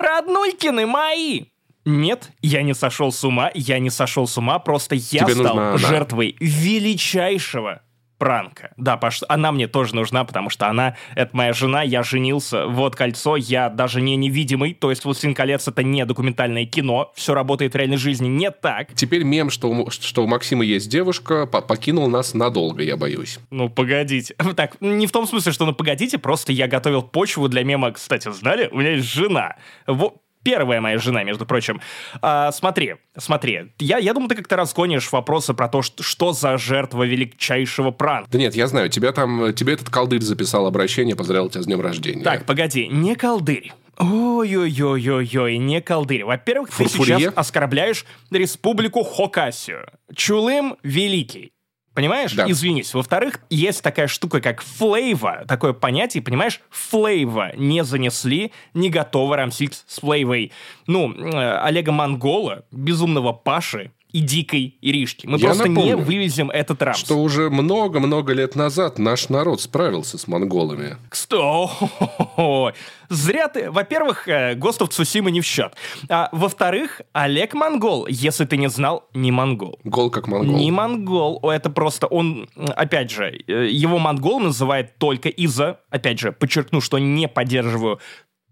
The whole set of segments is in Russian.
Роднулькины мои! Нет, я не сошел с ума, я не сошел с ума, просто я Тебе стал нужна жертвой величайшего пранка. Да, Паш, она мне тоже нужна, потому что она, это моя жена, я женился, вот кольцо, я даже не невидимый, то есть «Властелин колец» — это не документальное кино, все работает в реальной жизни не так. Теперь мем, что, у- что у Максима есть девушка, по- покинул нас надолго, я боюсь. Ну, погодите. Так, не в том смысле, что ну погодите, просто я готовил почву для мема, кстати, знали? У меня есть жена. Во- Первая моя жена, между прочим. А, смотри, смотри. Я, я думаю, ты как-то разгонишь вопросы про то, что, что за жертва величайшего пранка. Да нет, я знаю, тебя там, тебе этот колдырь записал обращение, поздравил тебя с днем рождения. Так, погоди, не колдырь. Ой-ой-ой-ой-ой, не колдырь. Во-первых, ты Фурфурье? сейчас оскорбляешь республику Хокасию. Чулым Великий. Понимаешь? Да. Извинись. Во-вторых, есть такая штука, как флейва. Такое понятие, понимаешь? Флейва не занесли, не готовы рамсить с флейвой. Ну, э, Олега Монгола, безумного Паши и дикой Иришки. Мы Я просто не напомню, вывезем этот рамс. Что уже много-много лет назад наш народ справился с монголами. Кстати, зря ты. Во-первых, э, Ghost of Tsushima не в счет. А, во-вторых, Олег Монгол, если ты не знал, не монгол. Гол как монгол. Не монгол, это просто он, опять же, э, его монгол называет только из-за, опять же, подчеркну, что не поддерживаю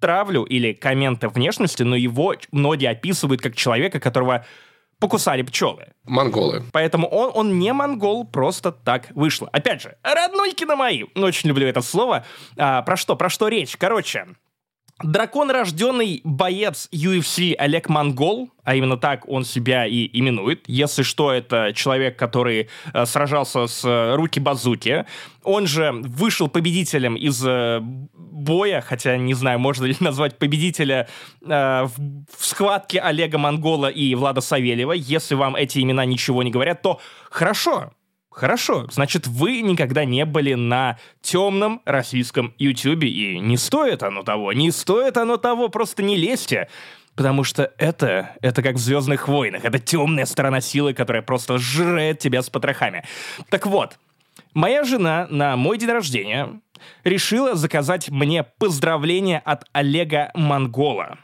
травлю или комменты внешности, но его многие описывают как человека, которого покусали пчелы. Монголы. Поэтому он, он не монгол, просто так вышло. Опять же, роднулькины мои. Очень люблю это слово. А, про что? Про что речь? Короче, дракон, рожденный боец UFC Олег Монгол, а именно так он себя и именует. Если что, это человек, который э, сражался с э, руки-базуки. Он же вышел победителем из э, боя, хотя не знаю, можно ли назвать победителя э, в, в схватке Олега Монгола и Влада Савельева. Если вам эти имена ничего не говорят, то хорошо, Хорошо, значит, вы никогда не были на темном российском Ютубе, и не стоит оно того, не стоит оно того, просто не лезьте. Потому что это, это как в «Звездных войнах», это темная сторона силы, которая просто жрет тебя с потрохами. Так вот, моя жена на мой день рождения решила заказать мне поздравление от Олега Монгола.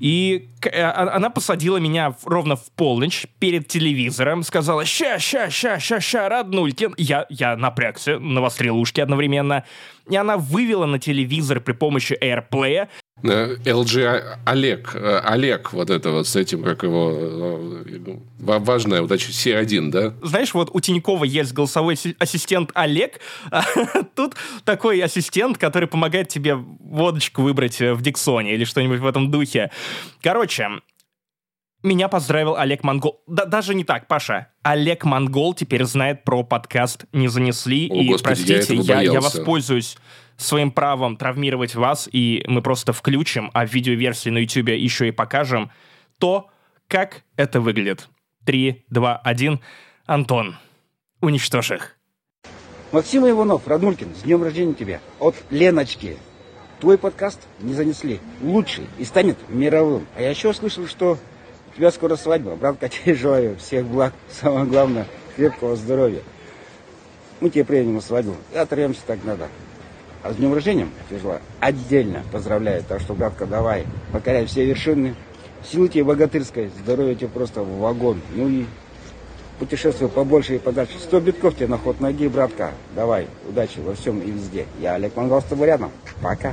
И э, а- она посадила меня ровно в полночь перед телевизором, сказала «Ща, ща, ща, ща, ща, роднулькин». Я, я напрягся, навострил ушки одновременно. И она вывела на телевизор при помощи AirPlay LG А- Олег. э, Олег вот это вот с этим, как его... э, ва- Важная удача. C1, да? знаешь, вот у Тинькова есть голосовой ассистент Олег, а тут такой ассистент, который помогает тебе водочку выбрать э, в Диксоне или что-нибудь в этом духе. Короче, меня поздравил Олег Монгол. Да, даже не так, Паша. Олег Монгол теперь знает про подкаст «Не занесли». О, и, Господи, я простите, я, я боялся. воспользуюсь своим правом травмировать вас, и мы просто включим, а в видеоверсии на YouTube еще и покажем то, как это выглядит. Три, два, один. Антон, уничтожь их. Максим Иванов, Радулькин, с днем рождения тебя. От Леночки. Твой подкаст не занесли. Лучший и станет мировым. А я еще слышал, что у тебя скоро свадьба. Братка, тебе желаю всех благ. Самое главное, крепкого здоровья. Мы тебе приедем на свадьбу. И отрываемся так надо. А с днем рождения желаю отдельно поздравляю. Так что, братка, давай, покоряй все вершины. Силы тебе богатырской, здоровья тебе просто в вагон. Ну и путешествуй побольше и подальше. Сто битков тебе на ход ноги, братка. Давай, удачи во всем и везде. Я Олег Монгол с тобой рядом. Пока.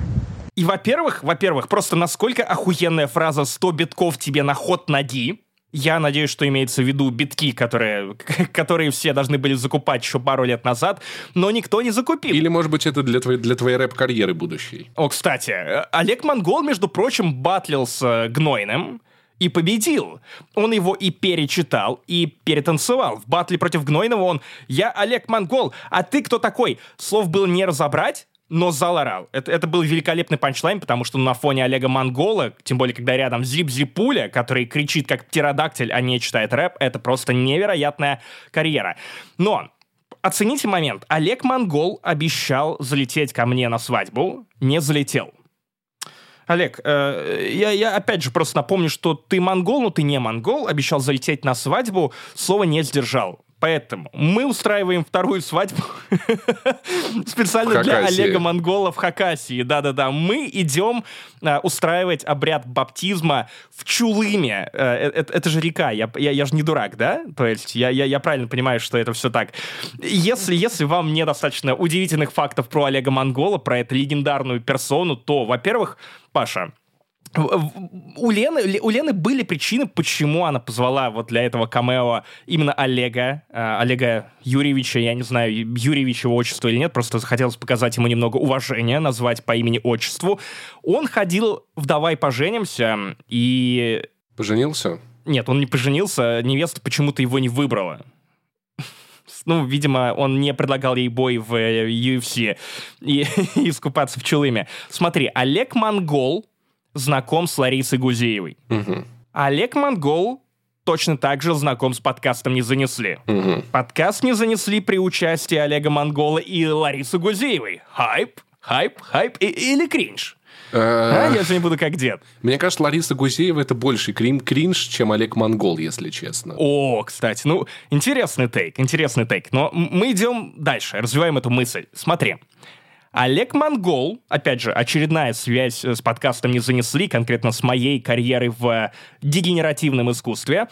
И, во-первых, во-первых, просто насколько охуенная фраза «100 битков тебе на ход ноги», я надеюсь, что имеется в виду битки, которые, которые все должны были закупать еще пару лет назад, но никто не закупил. Или, может быть, это для твоей, для твоей рэп-карьеры будущей? О, кстати, э, Олег Монгол, между прочим, батлил с Гнойным и победил. Он его и перечитал, и перетанцевал. В батле против Гнойного он «Я Олег Монгол, а ты кто такой?» Слов было не разобрать, но зал орал. Это, это был великолепный панчлайн, потому что на фоне Олега Монгола, тем более, когда рядом Зип-Зипуля, который кричит как птеродактиль, а не читает рэп, это просто невероятная карьера. Но оцените момент. Олег Монгол обещал залететь ко мне на свадьбу, не залетел. Олег, э, я, я опять же просто напомню, что ты монгол, но ты не монгол, обещал залететь на свадьбу, слово не сдержал. Поэтому мы устраиваем вторую свадьбу специально для Олега Монгола в Хакасии. Да-да-да, мы идем а, устраивать обряд баптизма в Чулыме. А, это, это же река, я, я, я же не дурак, да? То есть я, я, я правильно понимаю, что это все так. Если, если вам недостаточно удивительных фактов про Олега Монгола, про эту легендарную персону, то, во-первых, Паша, у Лены, у Лены были причины, почему она позвала вот для этого камео именно Олега, э, Олега Юрьевича, я не знаю, Юрьевича его отчество или нет, просто захотелось показать ему немного уважения, назвать по имени-отчеству. Он ходил в «Давай поженимся» и... Поженился? Нет, он не поженился, невеста почему-то его не выбрала. Ну, видимо, он не предлагал ей бой в UFC и, и искупаться в Чулыме. Смотри, Олег Монгол, знаком с Ларисой Гузеевой. Угу. Олег Монгол точно так же знаком с подкастом «Не занесли». Угу. Подкаст «Не занесли» при участии Олега Монгола и Ларисы Гузеевой. Хайп, хайп, хайп и, или кринж? А, я же не буду как дед. Мне кажется, Лариса Гузеева это больше крин кринж, чем Олег Монгол, если честно. О, кстати, ну, интересный take, интересный take. Но мы идем дальше, развиваем эту мысль. Смотри, Олег Монгол, опять же, очередная связь с подкастом не занесли, конкретно с моей карьерой в дегенеративном искусстве.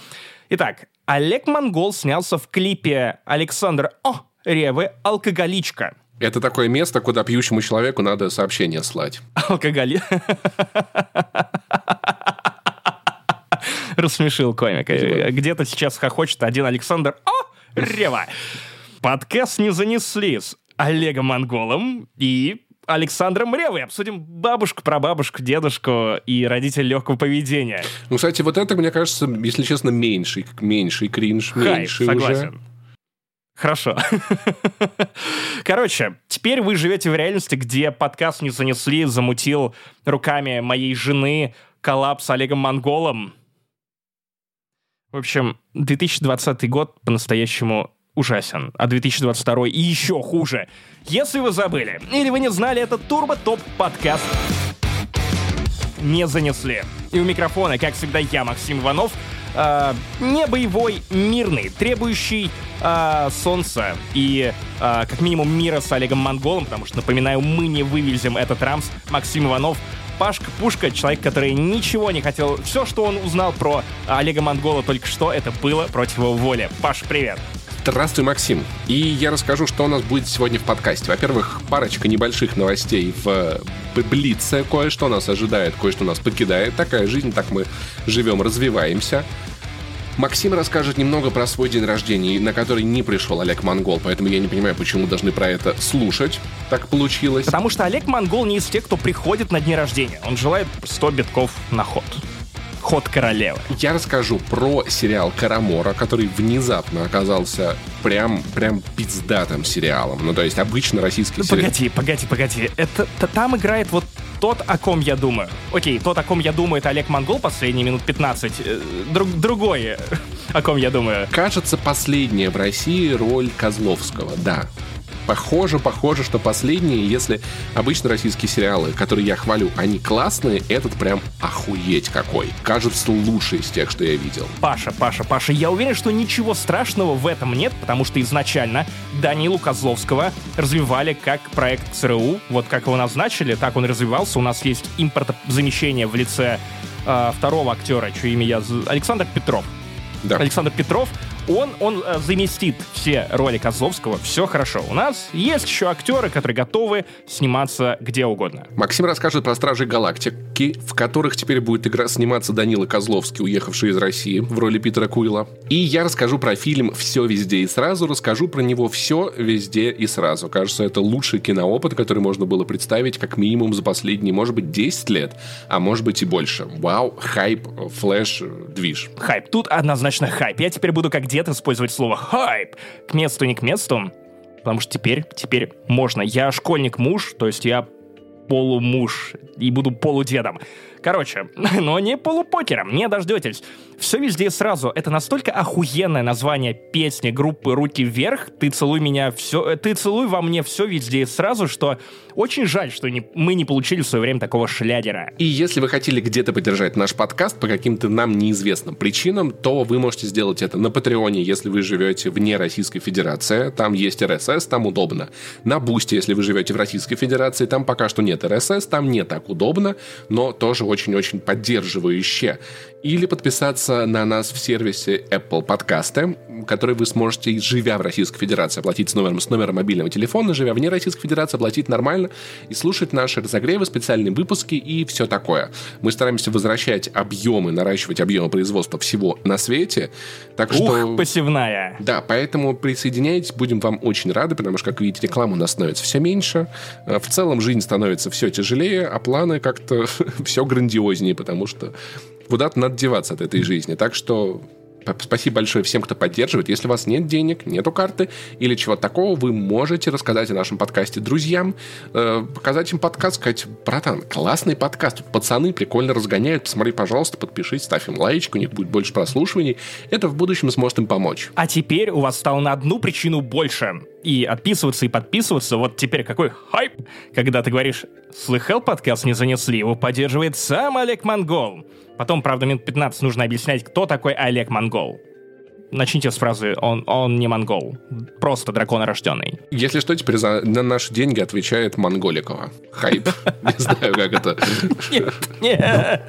Итак, Олег Монгол снялся в клипе Александра О, Ревы «Алкоголичка». Это такое место, куда пьющему человеку надо сообщение слать. Алкоголи... Рассмешил комика. Где-то сейчас хохочет один Александр О, Рева. Подкаст не занесли с Олегом Монголом и Александром Ревой. Обсудим бабушку, прабабушку, дедушку и родителей легкого поведения. Ну, кстати, вот это, мне кажется, если честно, меньший, меньший кринж, Хай, меньший согласен. уже. Хорошо. Короче, теперь вы живете в реальности, где подкаст не занесли, замутил руками моей жены коллапс с Олегом Монголом. В общем, 2020 год по-настоящему ужасен, а 2022 и еще хуже. Если вы забыли или вы не знали, это Турбо Топ подкаст не занесли. И у микрофона, как всегда, я, Максим Иванов, э, не боевой, мирный, требующий э, солнца и э, как минимум мира с Олегом Монголом, потому что, напоминаю, мы не вывезем этот рамс. Максим Иванов, Пашка Пушка, человек, который ничего не хотел. Все, что он узнал про Олега Монгола только что, это было против его воли. Паш, привет. Здравствуй, Максим. И я расскажу, что у нас будет сегодня в подкасте. Во-первых, парочка небольших новостей в Блице. Кое-что нас ожидает, кое-что нас покидает. Такая жизнь, так мы живем, развиваемся. Максим расскажет немного про свой день рождения, на который не пришел Олег Монгол, поэтому я не понимаю, почему должны про это слушать. Так получилось. Потому что Олег Монгол не из тех, кто приходит на дни рождения. Он желает 100 битков на ход. Ход королевы. Я расскажу про сериал Карамора, который внезапно оказался прям, прям пиздатым сериалом. Ну, то есть обычно российский ну, сериал. Погоди, погоди, погоди. Это там играет вот тот, о ком я думаю. Окей, тот, о ком я думаю, это Олег Монгол последние минут 15. Э, друг, другой, о ком я думаю. Кажется, последняя в России роль Козловского, да похоже, похоже, что последние, если обычно российские сериалы, которые я хвалю, они классные, этот прям охуеть какой. Кажется, лучший из тех, что я видел. Паша, Паша, Паша, я уверен, что ничего страшного в этом нет, потому что изначально Данилу Козловского развивали как проект ЦРУ. Вот как его назначили, так он развивался. У нас есть импортозамещение в лице э, второго актера, чье имя я... Александр Петров. Да. Александр Петров он, он э, заместит все роли Козловского, все хорошо. У нас есть еще актеры, которые готовы сниматься где угодно. Максим расскажет про Стражи Галактики, в которых теперь будет игра сниматься Данила Козловский, уехавший из России в роли Питера Куила. И я расскажу про фильм «Все везде и сразу», расскажу про него «Все везде и сразу». Кажется, это лучший киноопыт, который можно было представить как минимум за последние, может быть, 10 лет, а может быть и больше. Вау, хайп, флэш, движ. Хайп. Тут однозначно хайп. Я теперь буду как дед использовать слово «хайп» к месту, не к месту, потому что теперь, теперь можно. Я школьник-муж, то есть я полумуж и буду полудедом. Короче, но не полупокером, не дождетесь. Все везде сразу. Это настолько охуенное название песни группы «Руки вверх». Ты целуй меня все... Ты целуй во мне все везде сразу, что очень жаль, что не, мы не получили в свое время такого шлядера. И если вы хотели где-то поддержать наш подкаст по каким-то нам неизвестным причинам, то вы можете сделать это на Патреоне, если вы живете вне Российской Федерации. Там есть РСС, там удобно. На Бусте, если вы живете в Российской Федерации, там пока что нет РСС, там не так удобно, но тоже очень-очень поддерживающе или подписаться на нас в сервисе Apple подкасты, который вы сможете, живя в Российской Федерации, оплатить с номером, с номером мобильного телефона, живя вне Российской Федерации, оплатить нормально и слушать наши разогревы, специальные выпуски и все такое. Мы стараемся возвращать объемы, наращивать объемы производства всего на свете. Так Ух, что... посевная. Да, поэтому присоединяйтесь, будем вам очень рады, потому что, как видите, рекламы у нас становится все меньше. Э, в целом жизнь становится все тяжелее, а планы как-то все грандиознее, потому что куда-то надо деваться от этой жизни. Так что Спасибо большое всем, кто поддерживает. Если у вас нет денег, нету карты или чего такого, вы можете рассказать о нашем подкасте друзьям, э, показать им подкаст, сказать, братан, классный подкаст, пацаны прикольно разгоняют, посмотри, пожалуйста, подпишись, ставь им лайочку, у них будет больше прослушиваний. Это в будущем сможет им помочь. А теперь у вас стало на одну причину больше. И отписываться, и подписываться. Вот теперь какой хайп, когда ты говоришь, слыхал, подкаст не занесли, его поддерживает сам Олег Монгол. Потом, правда, минут 15 нужно объяснять, кто такой Олег Монгол. Начните с фразы «он, он не монгол, просто драконорожденный». Если что, теперь за, на наши деньги отвечает Монголикова. Хайп. Не знаю, как это. Нет, нет.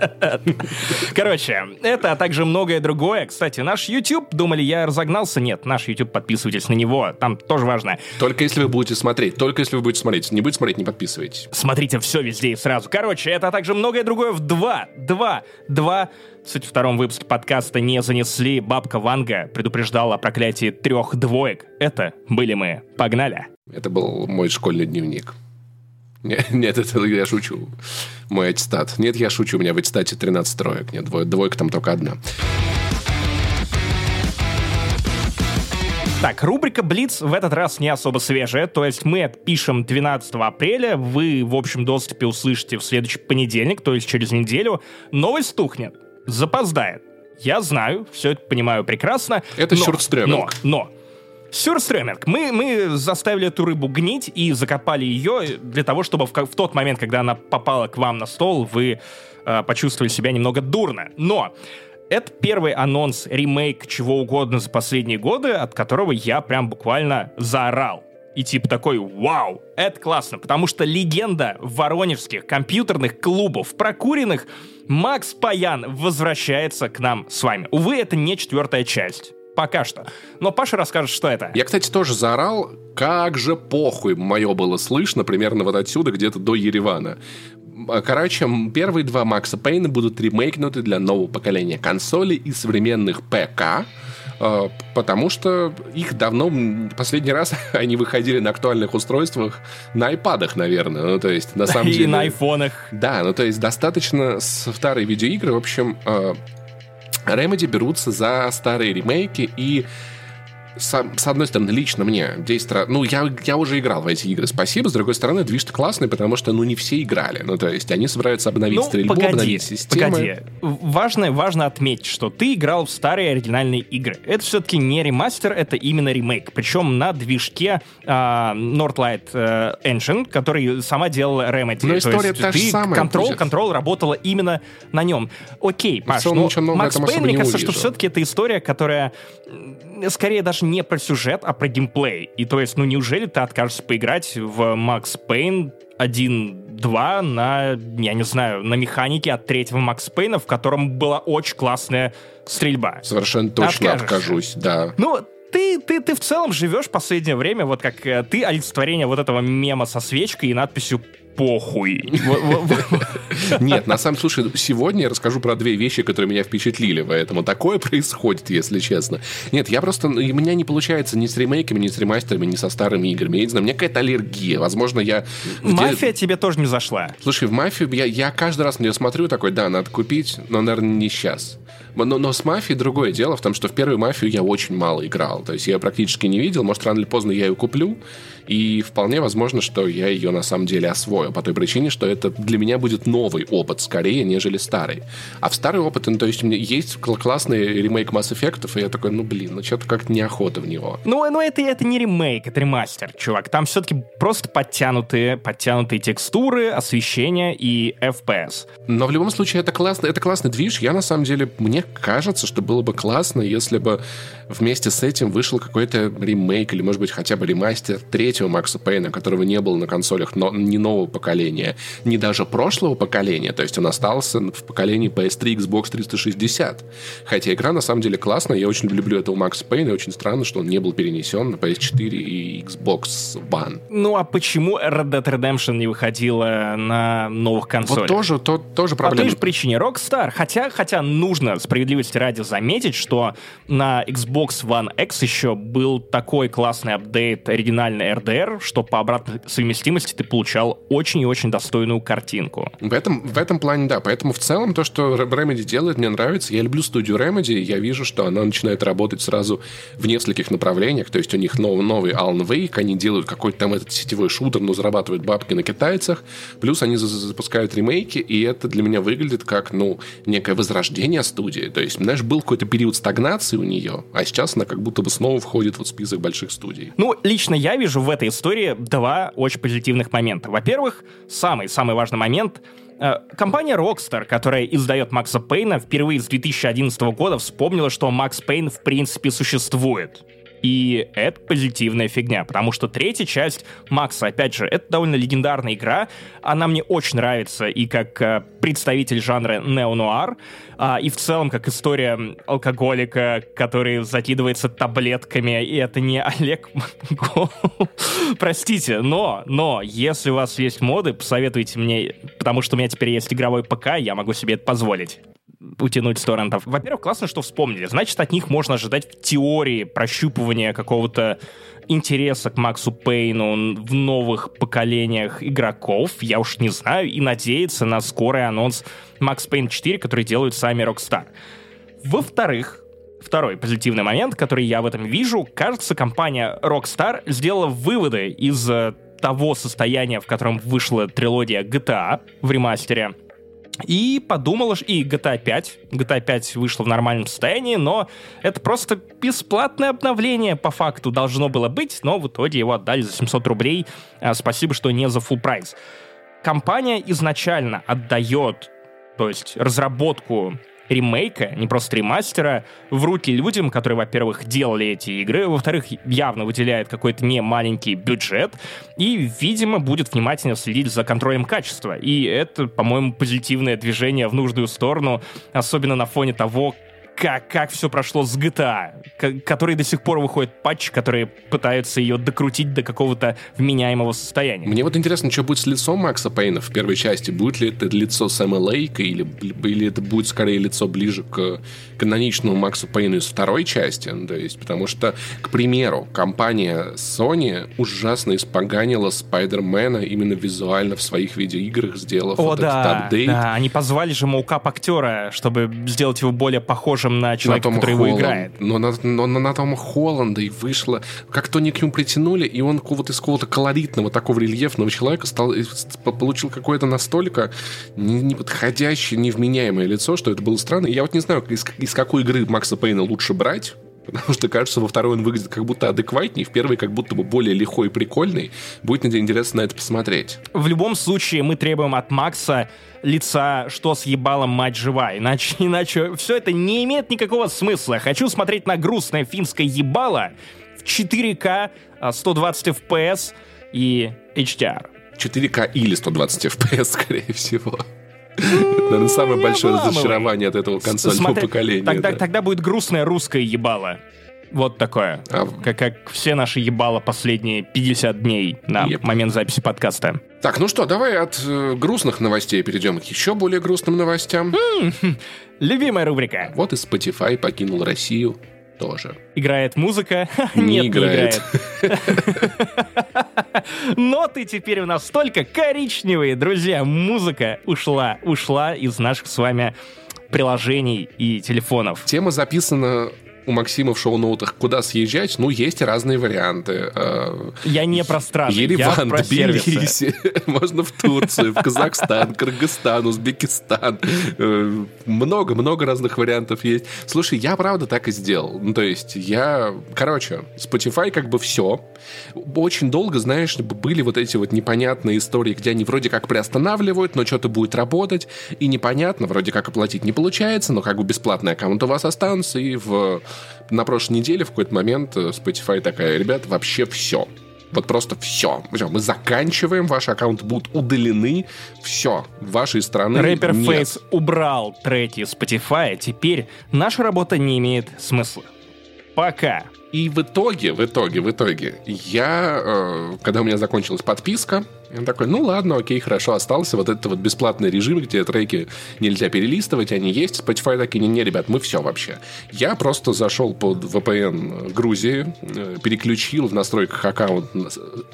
Короче, это, а также многое другое. Кстати, наш YouTube, думали, я разогнался? Нет, наш YouTube, подписывайтесь на него, там тоже важно. Только если вы будете смотреть, только если вы будете смотреть. Не будете смотреть, не подписывайтесь. Смотрите все везде и сразу. Короче, это, а также многое другое в два, два, два Суть в втором выпуске подкаста не занесли. Бабка Ванга предупреждала о проклятии трех двоек. Это были мы. Погнали. Это был мой школьный дневник. Нет, нет, это я шучу. Мой аттестат. Нет, я шучу. У меня в аттестате 13 троек. Нет, двойка, двойка там только одна. Так, рубрика «Блиц» в этот раз не особо свежая, то есть мы пишем 12 апреля, вы в общем доступе услышите в следующий понедельник, то есть через неделю. Новость стухнет запоздает. Я знаю, все это понимаю прекрасно. Это сюрстреминг. Но, но, Сюрстреминг. Мы, мы заставили эту рыбу гнить и закопали ее для того, чтобы в, в тот момент, когда она попала к вам на стол, вы э, почувствовали себя немного дурно. Но это первый анонс, ремейк чего угодно за последние годы, от которого я прям буквально заорал. И типа такой, вау, это классно, потому что легенда воронежских компьютерных клубов прокуренных Макс Паян возвращается к нам с вами. Увы, это не четвертая часть. Пока что. Но Паша расскажет, что это. Я, кстати, тоже заорал, как же похуй мое было слышно, примерно вот отсюда, где-то до Еревана. Короче, первые два Макса Пейна будут ремейкнуты для нового поколения консолей и современных ПК, а, потому что их давно, последний раз они выходили на актуальных устройствах на айпадах, наверное, ну, то есть, на самом деле... И на айфонах. Да, ну, то есть, достаточно старые видеоигры, в общем, а, Remedy берутся за старые ремейки и с, с одной стороны, лично мне 10 раз... Ну, я, я уже играл в эти игры, спасибо. С другой стороны, движ классный, потому что, ну, не все играли. Ну, то есть, они собираются обновить ну, стрельбу, погоди, обновить системы. Погоди. Важно, важно отметить, что ты играл в старые оригинальные игры. Это все-таки не ремастер, это именно ремейк. Причем на движке э, Northlight э, Engine, который сама делала Remedy. Но история то есть, та ты, же самая Control. Control работала именно на нем. Окей, Паш, но Макс Пейн, мне кажется, увижу. что все-таки это история, которая скорее даже не про сюжет, а про геймплей. И то есть, ну неужели ты откажешься поиграть в Макс Пейн 1-2 на, я не знаю, на механике от третьего Макс Пейна, в котором была очень классная стрельба. Совершенно точно откажусь, да. Ну, ты, ты, ты в целом живешь последнее время, вот как э, ты олицетворение вот этого мема со свечкой и надписью похуй. Нет, на самом слушай, сегодня я расскажу про две вещи, которые меня впечатлили, поэтому такое происходит, если честно. Нет, я просто, у меня не получается ни с ремейками, ни с ремастерами, ни со старыми играми. Я не знаю, у меня какая-то аллергия. Возможно, я... Мафия тебе тоже не зашла. Слушай, в мафию я, я каждый раз на нее смотрю такой, да, надо купить, но, наверное, не сейчас. Но, но с мафией другое дело в том, что в первую мафию я очень мало играл. То есть я практически не видел. Может, рано или поздно я ее куплю. И вполне возможно, что я ее на самом деле освою по той причине, что это для меня будет новый опыт скорее, нежели старый. А в старый опыт, ну, то есть у меня есть классный ремейк Mass Effect, и я такой, ну, блин, ну, что-то как-то неохота в него. Ну, ну это, это не ремейк, это ремастер, чувак. Там все-таки просто подтянутые, подтянутые текстуры, освещение и FPS. Но в любом случае это классно, это классный движ. Я, на самом деле, мне кажется, что было бы классно, если бы вместе с этим вышел какой-то ремейк или, может быть, хотя бы ремастер третьего Макса Пейна, которого не было на консолях но не нового поколения, не даже прошлого поколения, то есть он остался в поколении PS3, Xbox 360. Хотя игра на самом деле классная, я очень люблю этого Макса Пейна, и очень странно, что он не был перенесен на PS4 и Xbox One. Ну а почему Red Dead Redemption не выходила на новых консолях? Вот тоже, то, тоже проблема. По той же причине. Rockstar, хотя, хотя нужно справедливости ради заметить, что на Xbox One X еще был такой классный апдейт оригинальный RDR, что по обратной совместимости ты получал очень и очень достойную картинку. В этом, в этом плане, да. Поэтому в целом то, что Remedy делает, мне нравится. Я люблю студию Remedy, я вижу, что она начинает работать сразу в нескольких направлениях. То есть у них новый, новый Alan Wake, они делают какой-то там этот сетевой шутер, но зарабатывают бабки на китайцах. Плюс они запускают ремейки, и это для меня выглядит как, ну, некое возрождение студии. То есть, знаешь, был какой-то период стагнации у нее, а сейчас она как будто бы снова входит в список больших студий. Ну, лично я вижу в этой истории два очень позитивных момента. Во-первых, самый-самый важный момент э, Компания Rockstar, которая издает Макса Пейна, впервые с 2011 года вспомнила, что Макс Пейн в принципе существует. И это позитивная фигня, потому что третья часть Макса, опять же, это довольно легендарная игра. Она мне очень нравится и как э, представитель жанра неонуар, а, и в целом как история алкоголика, который закидывается таблетками, и это не Олег Простите, но, но, если у вас есть моды, посоветуйте мне, потому что у меня теперь есть игровой ПК, я могу себе это позволить утянуть с торрентов. Во-первых, классно, что вспомнили. Значит, от них можно ожидать в теории прощупывания какого-то интереса к Максу Пейну в новых поколениях игроков, я уж не знаю, и надеяться на скорый анонс Макс Пейн 4, который делают сами Rockstar. Во-вторых, второй позитивный момент, который я в этом вижу, кажется, компания Rockstar сделала выводы из э, того состояния, в котором вышла трилогия GTA в ремастере, и подумала, и GTA 5. GTA 5 вышла в нормальном состоянии, но это просто бесплатное обновление по факту должно было быть, но в итоге его отдали за 700 рублей. А, спасибо, что не за full прайс. Компания изначально отдает, то есть разработку ремейка, не просто ремастера, в руки людям, которые, во-первых, делали эти игры, во-вторых, явно выделяет какой-то не маленький бюджет, и, видимо, будет внимательно следить за контролем качества. И это, по-моему, позитивное движение в нужную сторону, особенно на фоне того, как, как все прошло с GTA, который до сих пор выходит патч, которые пытаются ее докрутить до какого-то вменяемого состояния. Мне вот интересно, что будет с лицом Макса Пейна в первой части. Будет ли это лицо Сэма Лейка или, или это будет скорее лицо ближе к каноничному Максу Пейну из второй части? Ну, то есть, потому что, к примеру, компания Sony ужасно испоганила Спайдермена именно визуально в своих видеоиграх, сделав О, вот да, этот апдейт. Да, они позвали же моукап-актера, чтобы сделать его более похожим похожим на человека, на который Холланд, его играет. Но на, но на, на Тома Холланда и вышло... Как-то они к нему притянули, и он вот из какого-то колоритного, такого рельефного человека стал, получил какое-то настолько неподходящее, невменяемое лицо, что это было странно. И я вот не знаю, из, из какой игры Макса Пейна лучше брать, Потому что, кажется, во второй он выглядит как будто адекватнее, в первой как будто бы более лихой и прикольный. Будет интересно на это посмотреть. В любом случае, мы требуем от Макса лица «Что с ебалом мать жива?» Иначе, иначе все это не имеет никакого смысла. Хочу смотреть на грустное финское ебало в 4К, 120 FPS и HDR. 4К или 120 FPS, скорее всего. Наверное, самое большое разочарование от этого консольного поколения. Тогда, тогда будет грустное русское ебало. Вот такое. А... Как, как все наши ебало последние 50 дней на yep. момент записи подкаста. Так, ну что, давай от э, грустных новостей перейдем к еще более грустным новостям. Любимая рубрика. Вот и Spotify покинул Россию тоже. Играет музыка? Не Нет, играет. не играет. Но ты теперь у нас только коричневые, друзья. Музыка ушла, ушла из наших с вами приложений и телефонов. Тема записана у Максима в шоу-ноутах, куда съезжать, ну, есть разные варианты. Э, я не про страны, Ереван, я про Тбилиси, можно в Турцию, в Казахстан, Кыргызстан, Узбекистан. Много-много разных вариантов есть. Слушай, я правда так и сделал. Ну, то есть я... Короче, Spotify как бы все. Очень долго, знаешь, были вот эти вот непонятные истории, где они вроде как приостанавливают, но что-то будет работать, и непонятно, вроде как оплатить не получается, но как бы бесплатный аккаунт у вас останутся, и в, на прошлой неделе в какой-то момент э, Spotify такая, ребята, вообще все. Вот просто все. все. Мы заканчиваем, ваши аккаунты будут удалены. Все. Вашей страны Рэпер нет. Фейс убрал треки Spotify. Теперь наша работа не имеет смысла. Пока. И в итоге, в итоге, в итоге, я, э, когда у меня закончилась подписка, я такой, ну ладно, окей, хорошо, остался вот этот вот бесплатный режим, где треки нельзя перелистывать, они есть. Spotify такие, не, не, ребят, мы все вообще. Я просто зашел под VPN Грузии, э, переключил в настройках аккаунт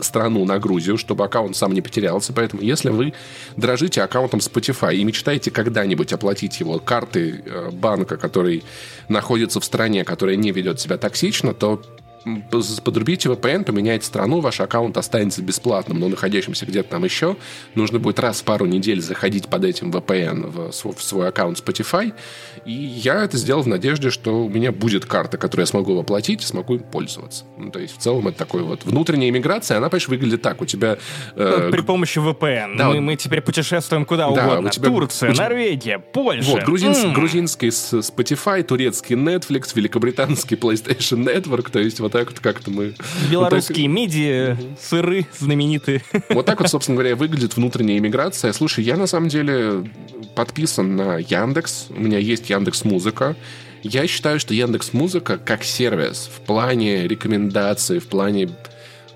страну на Грузию, чтобы аккаунт сам не потерялся. Поэтому, если вы дрожите аккаунтом Spotify и мечтаете когда-нибудь оплатить его картой э, банка, который находится в стране, которая не ведет себя токсично, то подрубите VPN, поменяйте страну, ваш аккаунт останется бесплатным, но находящимся где-то там еще. Нужно будет раз в пару недель заходить под этим VPN в свой, в свой аккаунт Spotify. И я это сделал в надежде, что у меня будет карта, которую я смогу оплатить и смогу им пользоваться. Ну, то есть, в целом, это такой вот внутренняя иммиграция, она, понимаешь, выглядит так. У тебя... Э, При помощи VPN. Да, мы, вот, мы теперь путешествуем куда да, угодно. У тебя, Турция, у тебя, Норвегия, Польша. Вот, грузинс, mm. грузинский Spotify, турецкий Netflix, великобританский PlayStation Network, то есть вот так вот как-то мы... Белорусские вот так... медиа, сыры знаменитые. Вот так вот, собственно говоря, выглядит внутренняя иммиграция. Слушай, я на самом деле подписан на Яндекс, у меня есть Яндекс Музыка. Я считаю, что Яндекс Музыка как сервис в плане рекомендаций, в плане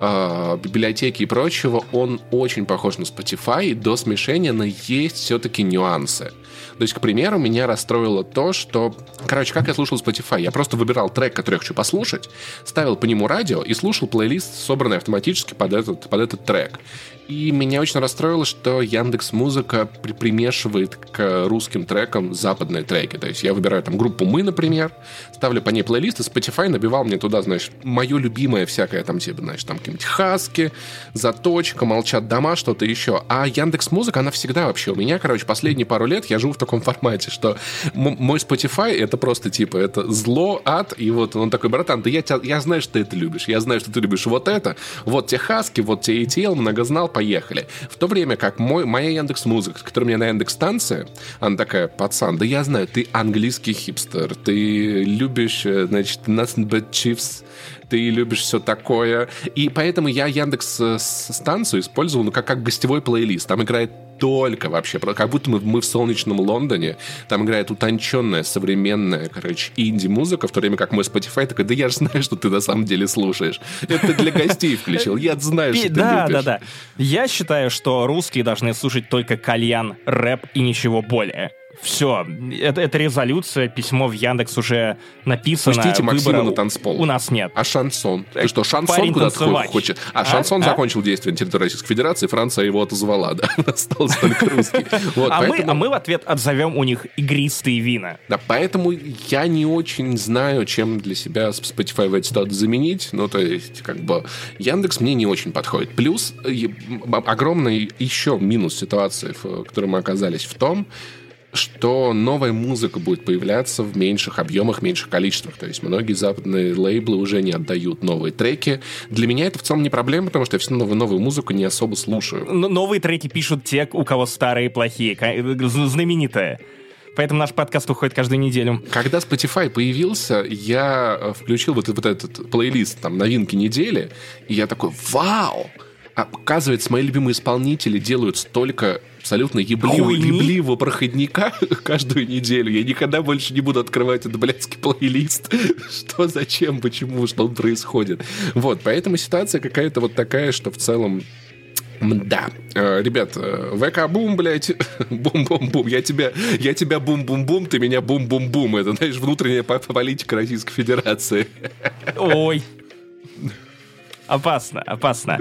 э, библиотеки и прочего, он очень похож на Spotify, до смешения, но есть все-таки нюансы. То есть, к примеру, меня расстроило то, что... Короче, как я слушал Spotify? Я просто выбирал трек, который я хочу послушать, ставил по нему радио и слушал плейлист, собранный автоматически под этот, под этот трек. И меня очень расстроило, что Яндекс Музыка при примешивает к русским трекам западные треки. То есть я выбираю там группу «Мы», например, ставлю по ней плейлист, и Spotify набивал мне туда, знаешь, мое любимое всякое там, типа, знаешь, там какие-нибудь хаски, заточка, молчат дома, что-то еще. А Яндекс Музыка, она всегда вообще у меня, короче, последние пару лет я живу в таком формате, что мой Spotify это просто типа, это зло, ад, и вот он такой, братан, да я, тебя, я знаю, что ты это любишь, я знаю, что ты любишь вот это, вот те хаски, вот те ETL, многознал, поехали. В то время как мой, моя Яндекс Музыка, которая у меня на Яндекс станции, она такая, пацан, да я знаю, ты английский хипстер, ты любишь, э, значит, But Chiefs, ты любишь все такое. И поэтому я Яндекс э, станцию использовал ну, как, как гостевой плейлист. Там играет только вообще, как будто мы, мы в солнечном Лондоне. Там играет утонченная, современная, короче, инди-музыка, в то время как мой Spotify такой, да я же знаю, что ты на самом деле слушаешь. Это для гостей включил, я знаю, что ты Да, да, да. Я считаю, что русские должны слушать только кальян, рэп и ничего более. Все, это, это резолюция, письмо в Яндекс уже написано. Пустите Максима на танцпол. У нас нет. А шансон? Ты что, шансон куда-то хочет? А, а шансон а? закончил действие на территории Российской Федерации, Франция его отозвала, да? Остался только русский. Вот, а, поэтому... мы, а мы в ответ отзовем у них игристые вина. Да, поэтому я не очень знаю, чем для себя Spotify в ситуации заменить. Ну, то есть, как бы, Яндекс мне не очень подходит. Плюс огромный еще минус ситуации, в которой мы оказались, в том, что новая музыка будет появляться в меньших объемах, меньших количествах. То есть многие западные лейблы уже не отдают новые треки. Для меня это в целом не проблема, потому что я все новую, новую музыку не особо слушаю. Но новые треки пишут те, у кого старые плохие, знаменитые. Поэтому наш подкаст уходит каждую неделю. Когда Spotify появился, я э, включил вот, вот этот плейлист, там, новинки недели, и я такой, вау! Оказывается, мои любимые исполнители делают столько абсолютно ебливого, ебливого проходника каждую неделю. Я никогда больше не буду открывать этот блядский плейлист. Что, зачем, почему, что происходит. Вот, поэтому ситуация какая-то вот такая, что в целом да. Э, ребят, э, ВК-бум, блядь, бум-бум-бум. Я тебя, я тебя бум-бум-бум, ты меня бум-бум-бум. Это, знаешь, внутренняя политика Российской Федерации. Ой, Опасно, опасно.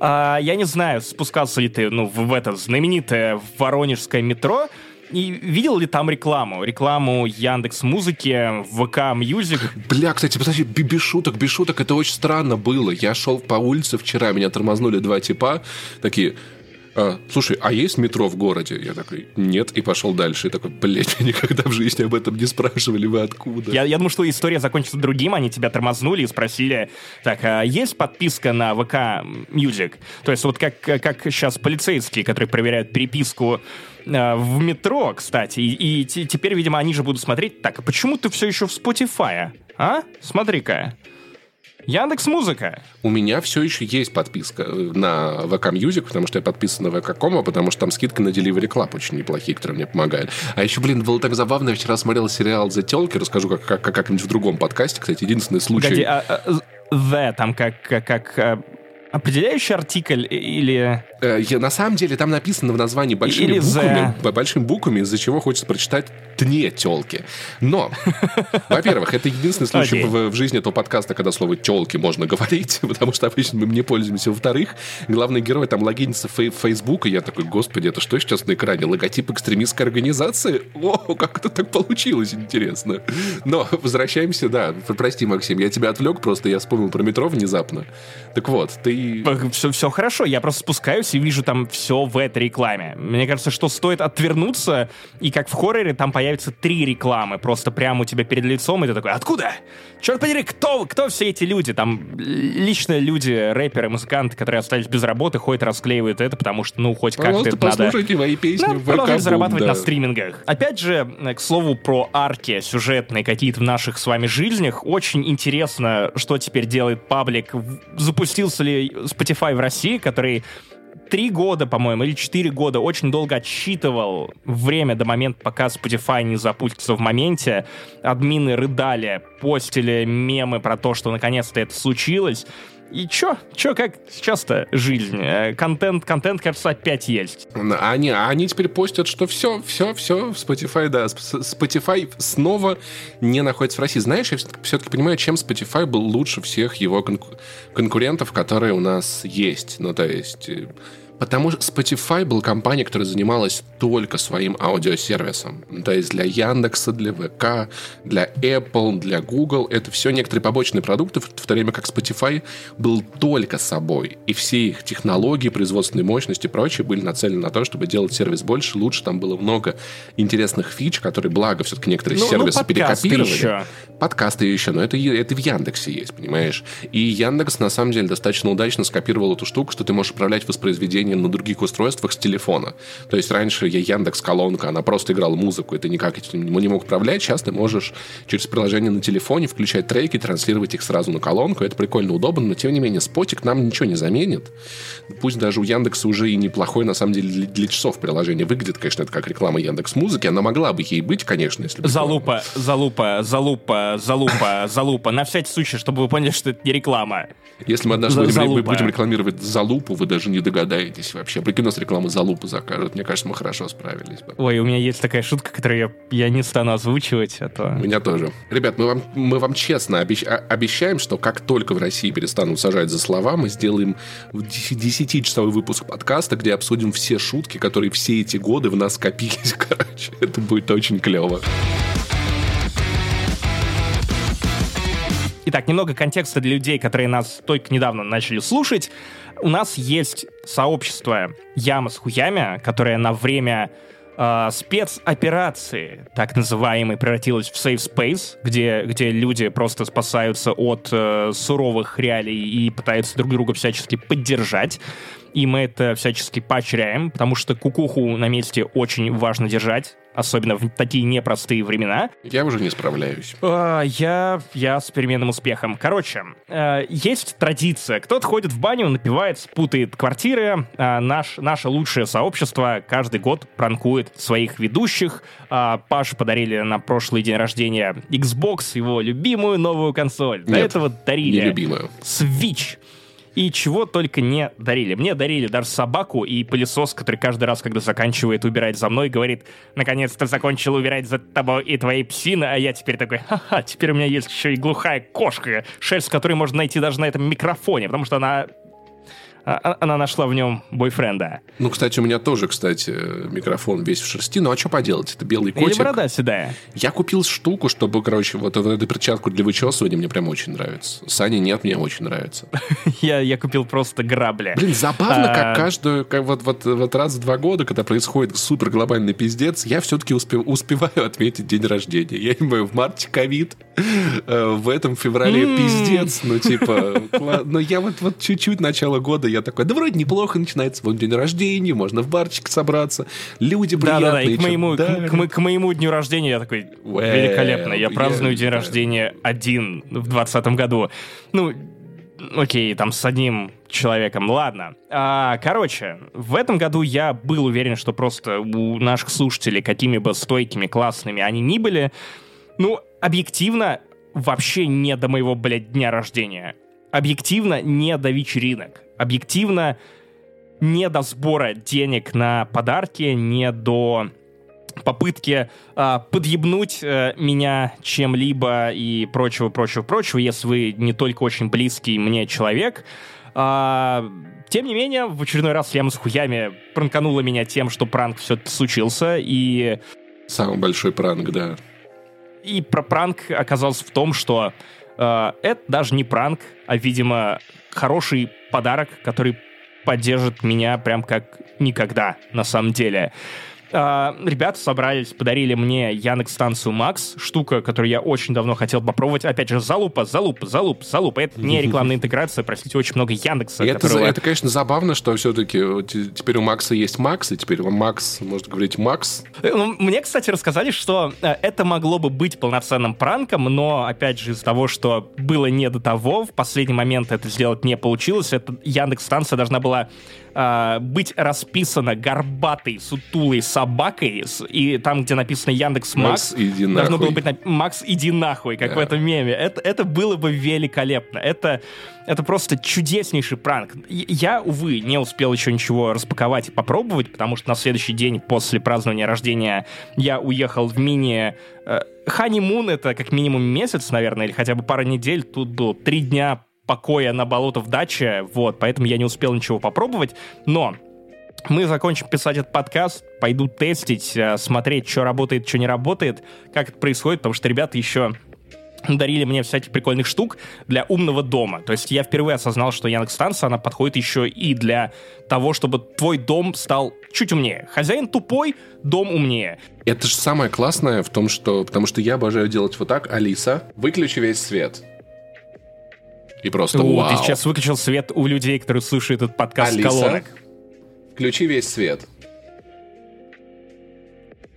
А, я не знаю, спускался ли ты ну, в, это знаменитое воронежское метро, И видел ли там рекламу? Рекламу Яндекс Музыки, ВК Мьюзик? Бля, кстати, подожди, без шуток, без шуток, это очень странно было. Я шел по улице вчера, меня тормознули два типа, такие, слушай, а есть метро в городе? Я такой, нет, и пошел дальше. И такой, блядь, никогда в жизни об этом не спрашивали, вы откуда? Я, я думаю, что история закончится другим, они тебя тормознули и спросили, так, а есть подписка на ВК Music? То есть вот как, как сейчас полицейские, которые проверяют переписку э, в метро, кстати, и, и теперь, видимо, они же будут смотреть, так, а почему ты все еще в Spotify, а? Смотри-ка. Яндекс Музыка. У меня все еще есть подписка э, на ВК Music, потому что я подписан на ВК Кома, потому что там скидка на Delivery Club очень неплохие, которые мне помогают. А еще, блин, было так забавно, я вчера смотрел сериал «The телки», расскажу как, как, как-нибудь в другом подкасте, кстати, единственный случай... Погоди, а, а, The, там как, как, как а, определяющий артикль или... Э, на самом деле там написано в названии большими или буквами, the... большими буквами, из-за чего хочется прочитать «тне телки». Но, во-первых, это единственный случай в, в жизни этого подкаста, когда слово «телки» можно говорить, потому что обычно мы не пользуемся. Во-вторых, главный герой там логинится в Facebook, и я такой, господи, это что сейчас на экране? Логотип экстремистской организации? О, как это так получилось, интересно. Но возвращаемся, да, прости, Максим, я тебя отвлек, просто я вспомнил про метро внезапно. Так вот, ты все, все хорошо, я просто спускаюсь и вижу там все в этой рекламе. Мне кажется, что стоит отвернуться, и как в хорроре там появятся три рекламы, просто прямо у тебя перед лицом, и ты такой, откуда? Черт подери, кто, кто все эти люди? Там лично люди, рэперы, музыканты, которые остались без работы, ходят, расклеивают это, потому что, ну, хоть как-то это послушайте надо... мои песни да, в продолжать зарабатывать да. на стримингах. Опять же, к слову про арки сюжетные какие-то в наших с вами жизнях, очень интересно, что теперь делает паблик. Запустился ли Spotify в России, который три года, по-моему, или четыре года очень долго отсчитывал время до момента, пока Spotify не запустится в моменте. Админы рыдали, постили мемы про то, что наконец-то это случилось. И чё? Чё, как сейчас-то жизнь? Э, контент, контент, кажется, опять есть. Они, они теперь постят, что все, все, все, Spotify, да, Spotify снова не находится в России. Знаешь, я все-таки понимаю, чем Spotify был лучше всех его конкурентов, которые у нас есть. Ну, то есть э, Потому что Spotify был компания, которая занималась только своим аудиосервисом. То есть для Яндекса, для ВК, для Apple, для Google. Это все некоторые побочные продукты, в то время как Spotify был только собой. И все их технологии, производственные мощности и прочее были нацелены на то, чтобы делать сервис больше, лучше. Там было много интересных фич, которые, благо, все-таки некоторые ну, ну сервисы ну, перекопировали. Еще. Подкасты еще, но это, это в Яндексе есть, понимаешь? И Яндекс, на самом деле, достаточно удачно скопировал эту штуку, что ты можешь управлять воспроизведением приложение на других устройствах с телефона. То есть раньше я Яндекс колонка, она просто играла музыку, и ты никак этим не мог управлять. Сейчас ты можешь через приложение на телефоне включать треки, транслировать их сразу на колонку. Это прикольно удобно, но тем не менее спотик нам ничего не заменит. Пусть даже у Яндекса уже и неплохой, на самом деле, для, для часов приложение выглядит, конечно, это как реклама Яндекс Музыки. Она могла бы ей быть, конечно, если бы... Залупа, залупа, залупа, залупа, залупа. На всякий случай, чтобы вы поняли, что это не реклама. Если мы однажды будем, будем рекламировать залупу, вы даже не догадаетесь справитесь вообще? Прикинь, нас рекламу за лупу закажут. Мне кажется, мы хорошо справились. Ой, у меня есть такая шутка, которую я, я не стану озвучивать, а то... У меня тоже. Ребят, мы вам, мы вам честно обещ... А, обещаем, что как только в России перестанут сажать за слова, мы сделаем 10-часовой выпуск подкаста, где обсудим все шутки, которые все эти годы в нас копились. Короче, это будет очень клево. Итак, немного контекста для людей, которые нас только недавно начали слушать. У нас есть сообщество Яма с хуями, которое на время э, спецоперации, так называемой, превратилось в safe space, где, где люди просто спасаются от э, суровых реалий и пытаются друг друга всячески поддержать и мы это всячески поощряем, потому что кукуху на месте очень важно держать, особенно в такие непростые времена. Я уже не справляюсь. А, я, я с переменным успехом. Короче, э, есть традиция. Кто-то ходит в баню, напивает, спутает квартиры. А наш, наше лучшее сообщество каждый год пранкует своих ведущих. А, Паше подарили на прошлый день рождения Xbox, его любимую новую консоль. До Нет, этого дарили любимую. Switch и чего только не дарили. Мне дарили даже собаку и пылесос, который каждый раз, когда заканчивает убирать за мной, говорит, наконец-то закончил убирать за тобой и твоей псины, а я теперь такой, ха-ха, теперь у меня есть еще и глухая кошка, шерсть которой можно найти даже на этом микрофоне, потому что она она нашла в нем бойфренда. Ну, кстати, у меня тоже, кстати, микрофон весь в шерсти. Ну, а что поделать? Это белый котик. Или борода седая. Я купил штуку, чтобы, короче, вот эту перчатку для вычесывания мне прям очень нравится. Сани нет, мне очень нравится. я, я купил просто грабли. Блин, забавно, как а, каждую, как вот, вот, вот раз в два года, когда происходит супер глобальный пиздец, я все-таки успев, успеваю отметить день рождения. Я понимаю, в марте ковид, э, в этом феврале пиздец, ну, типа, но я вот, вот чуть-чуть начало года, я такой, да вроде неплохо начинается, вот день рождения, можно в барчик собраться, люди приятные. Да-да-да, и к моему, к, к, к моему дню рождения я такой, великолепно, я праздную день рождения один в двадцатом году. Ну, окей, там с одним человеком, ладно. А, короче, в этом году я был уверен, что просто у наших слушателей, какими бы стойкими, классными они ни были, ну, объективно, вообще не до моего, блядь, дня рождения. Объективно, не до вечеринок. Объективно, не до сбора денег на подарки, не до попытки э, подъебнуть э, меня чем-либо и прочего, прочего, прочего, если вы не только очень близкий мне человек. Э, тем не менее, в очередной раз Яма с хуями пранканула меня тем, что пранк все-таки случился, и... Самый большой пранк, да. И про пранк оказался в том, что э, это даже не пранк, а, видимо, хороший подарок, который поддержит меня прям как никогда, на самом деле. Uh, ребята собрались, подарили мне Яндекс станцию Макс, штука, которую я очень давно хотел попробовать. Опять же, залупа, залупа, залупа, залупа. Это не рекламная интеграция, простите, очень много Яндекса. Это, которого... это, конечно, забавно, что все-таки теперь у Макса есть Макс, и теперь Макс может говорить Макс. Э, ну, мне, кстати, рассказали, что э, это могло бы быть полноценным пранком, но, опять же, из-за того, что было не до того, в последний момент это сделать не получилось. Это Яндекс станция должна была э, быть расписана горбатой, сутулой собакой, и там, где написано Яндекс Макс, Макс иди должно нахуй. было быть написано Макс, иди нахуй, как да. в этом меме. Это, это было бы великолепно. Это, это просто чудеснейший пранк. Я, увы, не успел еще ничего распаковать и попробовать, потому что на следующий день после празднования рождения я уехал в мини... Э, Ханимун — это как минимум месяц, наверное, или хотя бы пара недель. Тут было три дня покоя на болото в даче, вот, поэтому я не успел ничего попробовать, но мы закончим писать этот подкаст, пойду тестить, э, смотреть, что работает, что не работает, как это происходит, потому что ребята еще дарили мне всяких прикольных штук для умного дома. То есть я впервые осознал, что Яндекс-станция, она подходит еще и для того, чтобы твой дом стал чуть умнее. Хозяин тупой, дом умнее. Это же самое классное в том, что... Потому что я обожаю делать вот так. Алиса, выключи весь свет. И просто У, вау. Ты сейчас выключил свет у людей, которые слушают этот подкаст Алиса, с колонок. включи весь свет.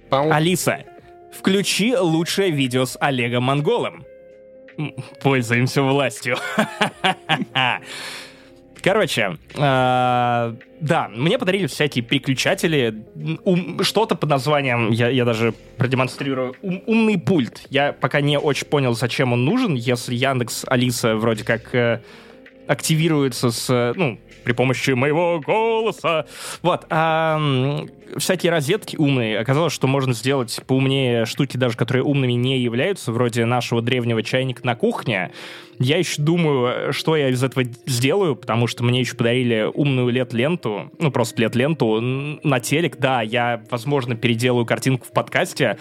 Пау. Алиса, включи лучшее видео с Олегом Монголом. Пользуемся властью. Короче, э, да, мне подарили всякие переключатели, ум, что-то под названием, я, я даже продемонстрирую, ум, умный пульт. Я пока не очень понял, зачем он нужен, если Яндекс Алиса вроде как э, активируется с, ну, при помощи моего голоса. Вот. А, всякие розетки умные. Оказалось, что можно сделать поумнее штуки, даже которые умными не являются, вроде нашего древнего чайника на кухне. Я еще думаю, что я из этого сделаю, потому что мне еще подарили умную LED-ленту, ну, просто LED-ленту на телек. Да, я, возможно, переделаю картинку в подкасте.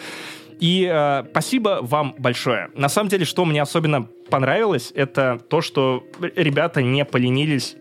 И э, спасибо вам большое. На самом деле, что мне особенно понравилось, это то, что ребята не поленились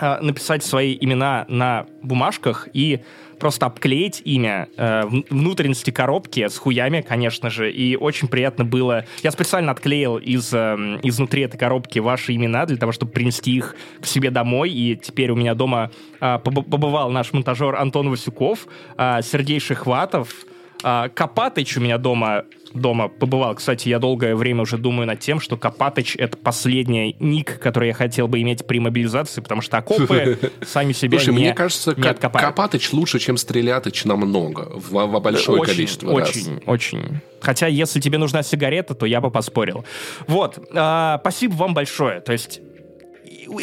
э, написать свои имена на бумажках и просто обклеить имя э, внутренности коробки с хуями, конечно же, и очень приятно было. Я специально отклеил из, э, изнутри этой коробки ваши имена для того, чтобы принести их к себе домой, и теперь у меня дома э, побывал наш монтажер Антон Васюков, э, Сергей Шихватов, а, Копатыч у меня дома, дома побывал. Кстати, я долгое время уже думаю над тем, что Копатыч — это последний ник, который я хотел бы иметь при мобилизации, потому что окопы сами себя Слушай, не мне кажется, не. Копатыч лучше, чем Стрелятыч намного, в, в большое очень, количество Очень, раз. очень. Хотя, если тебе нужна сигарета, то я бы поспорил. Вот. А, спасибо вам большое. То есть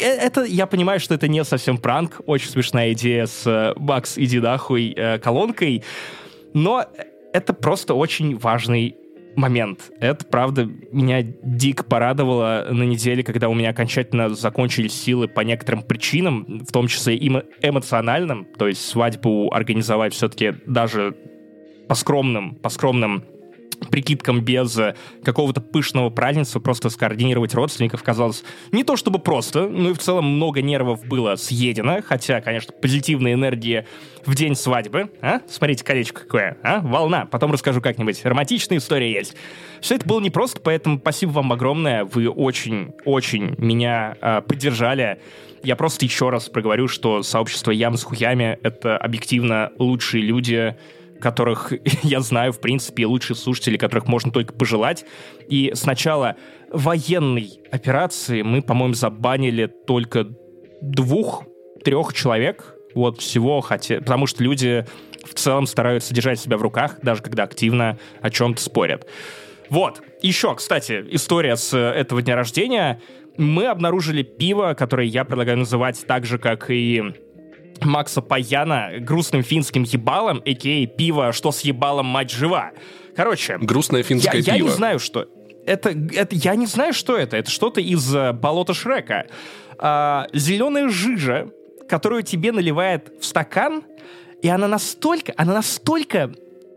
э, это, я понимаю, что это не совсем пранк. Очень смешная идея с Бакс, иди нахуй, э, колонкой. Но это просто очень важный момент. Это, правда, меня дико порадовало на неделе, когда у меня окончательно закончились силы по некоторым причинам, в том числе и эмоциональным. То есть свадьбу организовать все-таки даже по скромным, по скромным прикидкам без э, какого-то пышного празднества, просто скоординировать родственников казалось не то чтобы просто, но и в целом много нервов было съедено, хотя, конечно, позитивная энергия в день свадьбы. А? Смотрите, колечко какое, а? Волна. Потом расскажу как-нибудь. Романтичная история есть. Все это было непросто, поэтому спасибо вам огромное. Вы очень-очень меня э, поддержали. Я просто еще раз проговорю, что сообщество Ям с хуями — это объективно лучшие люди, которых я знаю, в принципе, лучшие слушатели, которых можно только пожелать. И с начала военной операции мы, по-моему, забанили только двух-трех человек, вот всего, хотя, потому что люди в целом стараются держать себя в руках, даже когда активно о чем-то спорят. Вот. Еще, кстати, история с этого дня рождения. Мы обнаружили пиво, которое я предлагаю называть так же, как и Макса Паяна грустным финским ебалом, а.к.а. пиво «Что с ебалом, мать жива». Короче... Грустное финское я, пиво. Я не знаю, что... Это, это, я не знаю, что это. Это что-то из uh, болота Шрека. А, зеленая жижа, которую тебе наливает в стакан, и она настолько, она настолько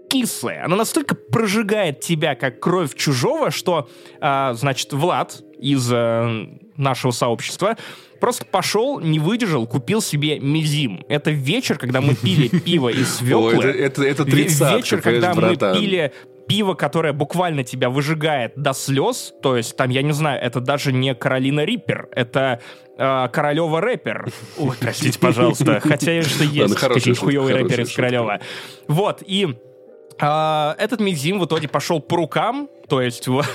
кислая, она настолько прожигает тебя, как кровь чужого, что, а, значит, Влад из а, нашего сообщества просто пошел, не выдержал, купил себе мизим. Это вечер, когда мы пили пиво из свеклы. Это, это, Вечер, когда мы пили пиво, которое буквально тебя выжигает до слез, то есть там, я не знаю, это даже не Каролина Риппер, это э, Королева рэпер. Ой, простите, пожалуйста. Хотя, что есть такие хуевые рэперы из Королева. Вот, и э, этот мизим в итоге пошел по рукам, то есть вот,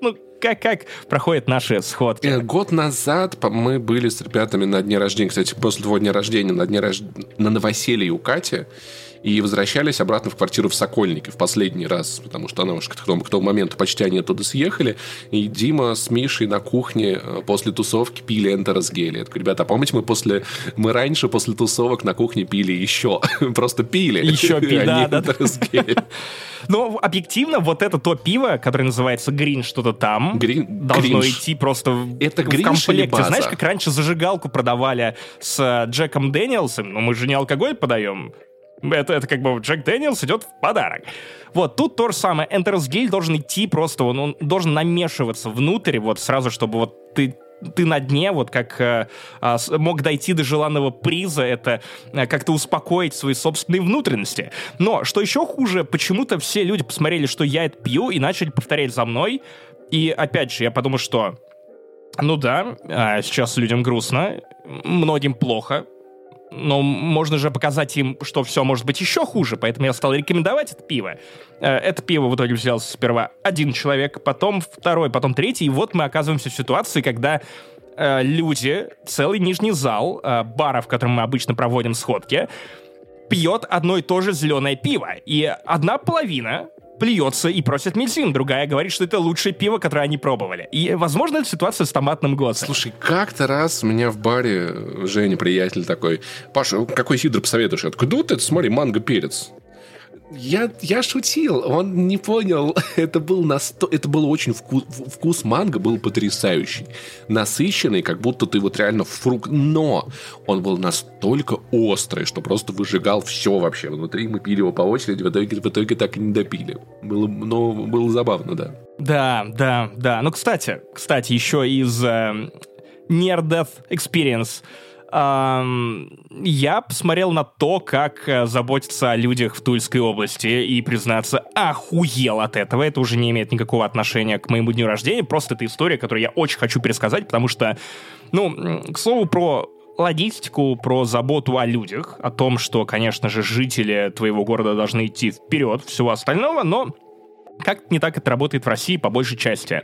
ну, как, как проходят наши сходки? Э, год назад мы были с ребятами на дне рождения, кстати, после твоего дня рождения, на дне рож... на новоселье у Кати, и возвращались обратно в квартиру в Сокольнике в последний раз, потому что она уж к тому, к тому моменту почти они оттуда съехали, и Дима с Мишей на кухне э, после тусовки пили Энтерос Гели. Я такой, ребята, а помните, мы после, мы раньше после тусовок на кухне пили еще, просто пили. Еще пили, да, да. Но объективно вот это то пиво, которое называется Грин что-то там, Green, должно Green. идти просто это в комплекте. Знаешь, как раньше зажигалку продавали с э, Джеком Дэниелсом, но мы же не алкоголь подаем, это, это как бы Джек Дэниелс идет в подарок. Вот, тут то же самое. Enter's Gale должен идти просто, он, он должен намешиваться внутрь, вот сразу, чтобы вот ты ты на дне, вот как э, э, мог дойти до желанного приза, это э, как-то успокоить свои собственные внутренности. Но, что еще хуже, почему-то все люди посмотрели, что я это пью, и начали повторять за мной. И опять же, я подумал, что ну да, э, сейчас людям грустно, многим плохо, но можно же показать им, что все может быть еще хуже, поэтому я стал рекомендовать это пиво. Э, это пиво в итоге взял сперва один человек, потом второй, потом третий, и вот мы оказываемся в ситуации, когда э, люди, целый нижний зал э, бара, в котором мы обычно проводим сходки, пьет одно и то же зеленое пиво. И одна половина плюется и просит мельсин, другая говорит, что это лучшее пиво, которое они пробовали. И, возможно, это ситуация с томатным голосом. Слушай, как-то раз у меня в баре Женя, приятель такой, Паша, какой сидр посоветуешь? Я такой, да вот это, смотри, манго-перец. Я, я шутил, он не понял. Это был, насто... это был очень вкус... вкус манго был потрясающий. Насыщенный, как будто ты вот реально фрукт. Но он был настолько острый, что просто выжигал все вообще. Внутри мы пили его по очереди, в итоге, в итоге так и не допили. Было, но было забавно, да. Да, да, да. Ну, кстати, кстати, еще из э, Death Experience – я посмотрел на то, как э, заботиться о людях в Тульской области и, признаться, охуел от этого. Это уже не имеет никакого отношения к моему дню рождения. Просто это история, которую я очень хочу пересказать, потому что, ну, к слову, про логистику, про заботу о людях, о том, что, конечно же, жители твоего города должны идти вперед всего остального, но как не так это работает в России по большей части.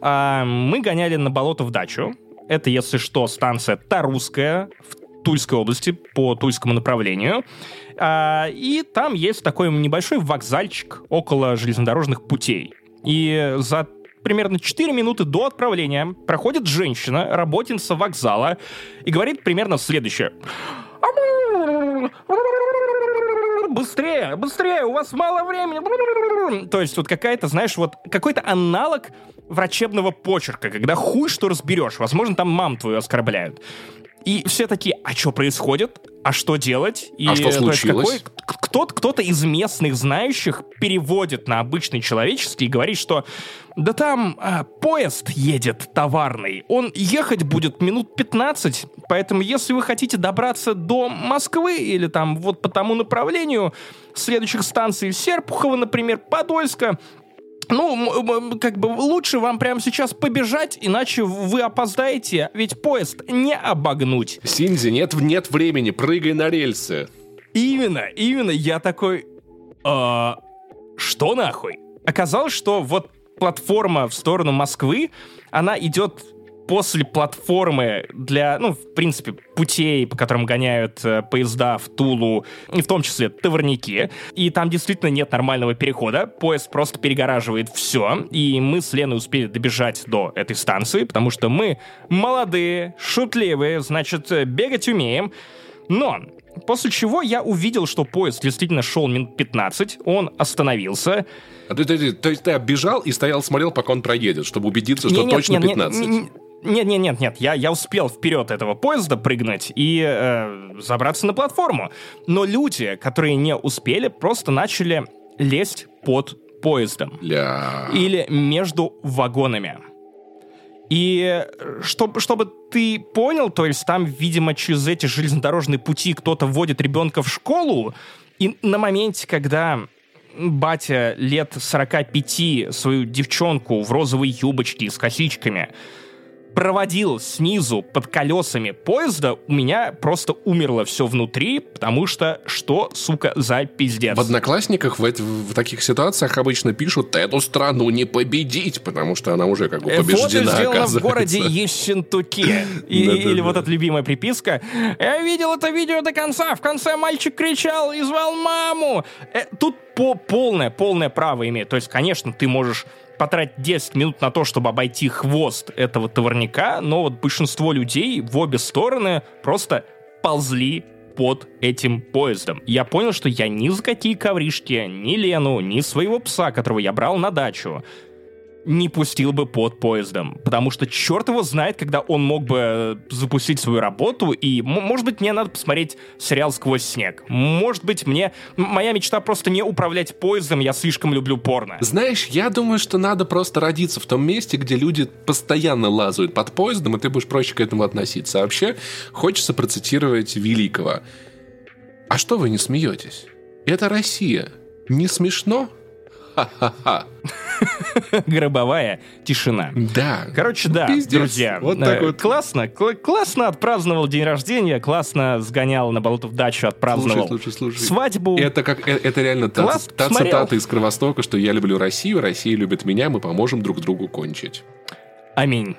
Мы гоняли на болото в дачу, это, если что, станция Тарусская в Тульской области по тульскому направлению. А, и там есть такой небольшой вокзальчик около железнодорожных путей. И за примерно 4 минуты до отправления проходит женщина, работница вокзала, и говорит примерно следующее. Быстрее, быстрее, у вас мало времени. То есть вот какая-то, знаешь, вот какой-то аналог врачебного почерка, когда хуй что разберешь. Возможно, там мам твою оскорбляют. И все такие, а что происходит? А что делать? И, а что случилось? Кто-то, кто-то из местных знающих переводит на обычный человеческий и говорит, что да там а, поезд едет товарный, он ехать будет минут 15, поэтому если вы хотите добраться до Москвы или там вот по тому направлению следующих станций Серпухова, например, Подольска, ну, как бы лучше вам прямо сейчас побежать, иначе вы опоздаете, ведь поезд не обогнуть. Синзи, нет, нет времени, прыгай на рельсы. Именно, именно, я такой... Э, что нахуй? Оказалось, что вот платформа в сторону Москвы, она идет после платформы для, ну, в принципе, путей, по которым гоняют э, поезда в Тулу, и в том числе товарники, и там действительно нет нормального перехода, поезд просто перегораживает все, и мы с Леной успели добежать до этой станции, потому что мы молодые, шутливые, значит, бегать умеем, но После чего я увидел, что поезд действительно шел минут 15, он остановился. А ты, ты, ты, то есть ты оббежал и стоял, смотрел, пока он проедет, чтобы убедиться, что нет, точно нет, 15? Нет, нет, нет, нет, нет, нет, я, я успел вперед этого поезда прыгнуть и э, забраться на платформу. Но люди, которые не успели, просто начали лезть под поездом. Ля. Или между вагонами. И чтобы, чтобы ты понял, то есть там, видимо, через эти железнодорожные пути кто-то вводит ребенка в школу, и на моменте, когда батя лет 45 свою девчонку в розовой юбочке с косичками проводил снизу под колесами поезда, у меня просто умерло все внутри, потому что что, сука, за пиздец. В «Одноклассниках» в, это, в таких ситуациях обычно пишут «эту страну не победить», потому что она уже как бы побеждена, Фото сделано в городе Ессентуке. Или вот эта любимая приписка «Я видел это видео до конца, в конце мальчик кричал и звал маму». Э, тут по полное, полное право имеет. То есть, конечно, ты можешь потратить 10 минут на то, чтобы обойти хвост этого товарника, но вот большинство людей в обе стороны просто ползли под этим поездом. Я понял, что я ни за какие ковришки, ни Лену, ни своего пса, которого я брал на дачу, не пустил бы под поездом. Потому что черт его знает, когда он мог бы э, запустить свою работу, и, может быть, мне надо посмотреть сериал «Сквозь снег». Может быть, мне... Моя мечта просто не управлять поездом, я слишком люблю порно. Знаешь, я думаю, что надо просто родиться в том месте, где люди постоянно лазают под поездом, и ты будешь проще к этому относиться. А вообще, хочется процитировать Великого. А что вы не смеетесь? Это Россия. Не смешно? Ха-ха-ха. Гробовая тишина. Да. Короче, да, Пиздец. друзья. Вот так э, вот. Классно, кл- классно отпраздновал день рождения, классно сгонял на болото в дачу, отпраздновал слушай, слушай, слушай. свадьбу. Это как э, это реально та, Класс, та цитата из Кровостока, что я люблю Россию, Россия любит меня, мы поможем друг другу кончить. Аминь.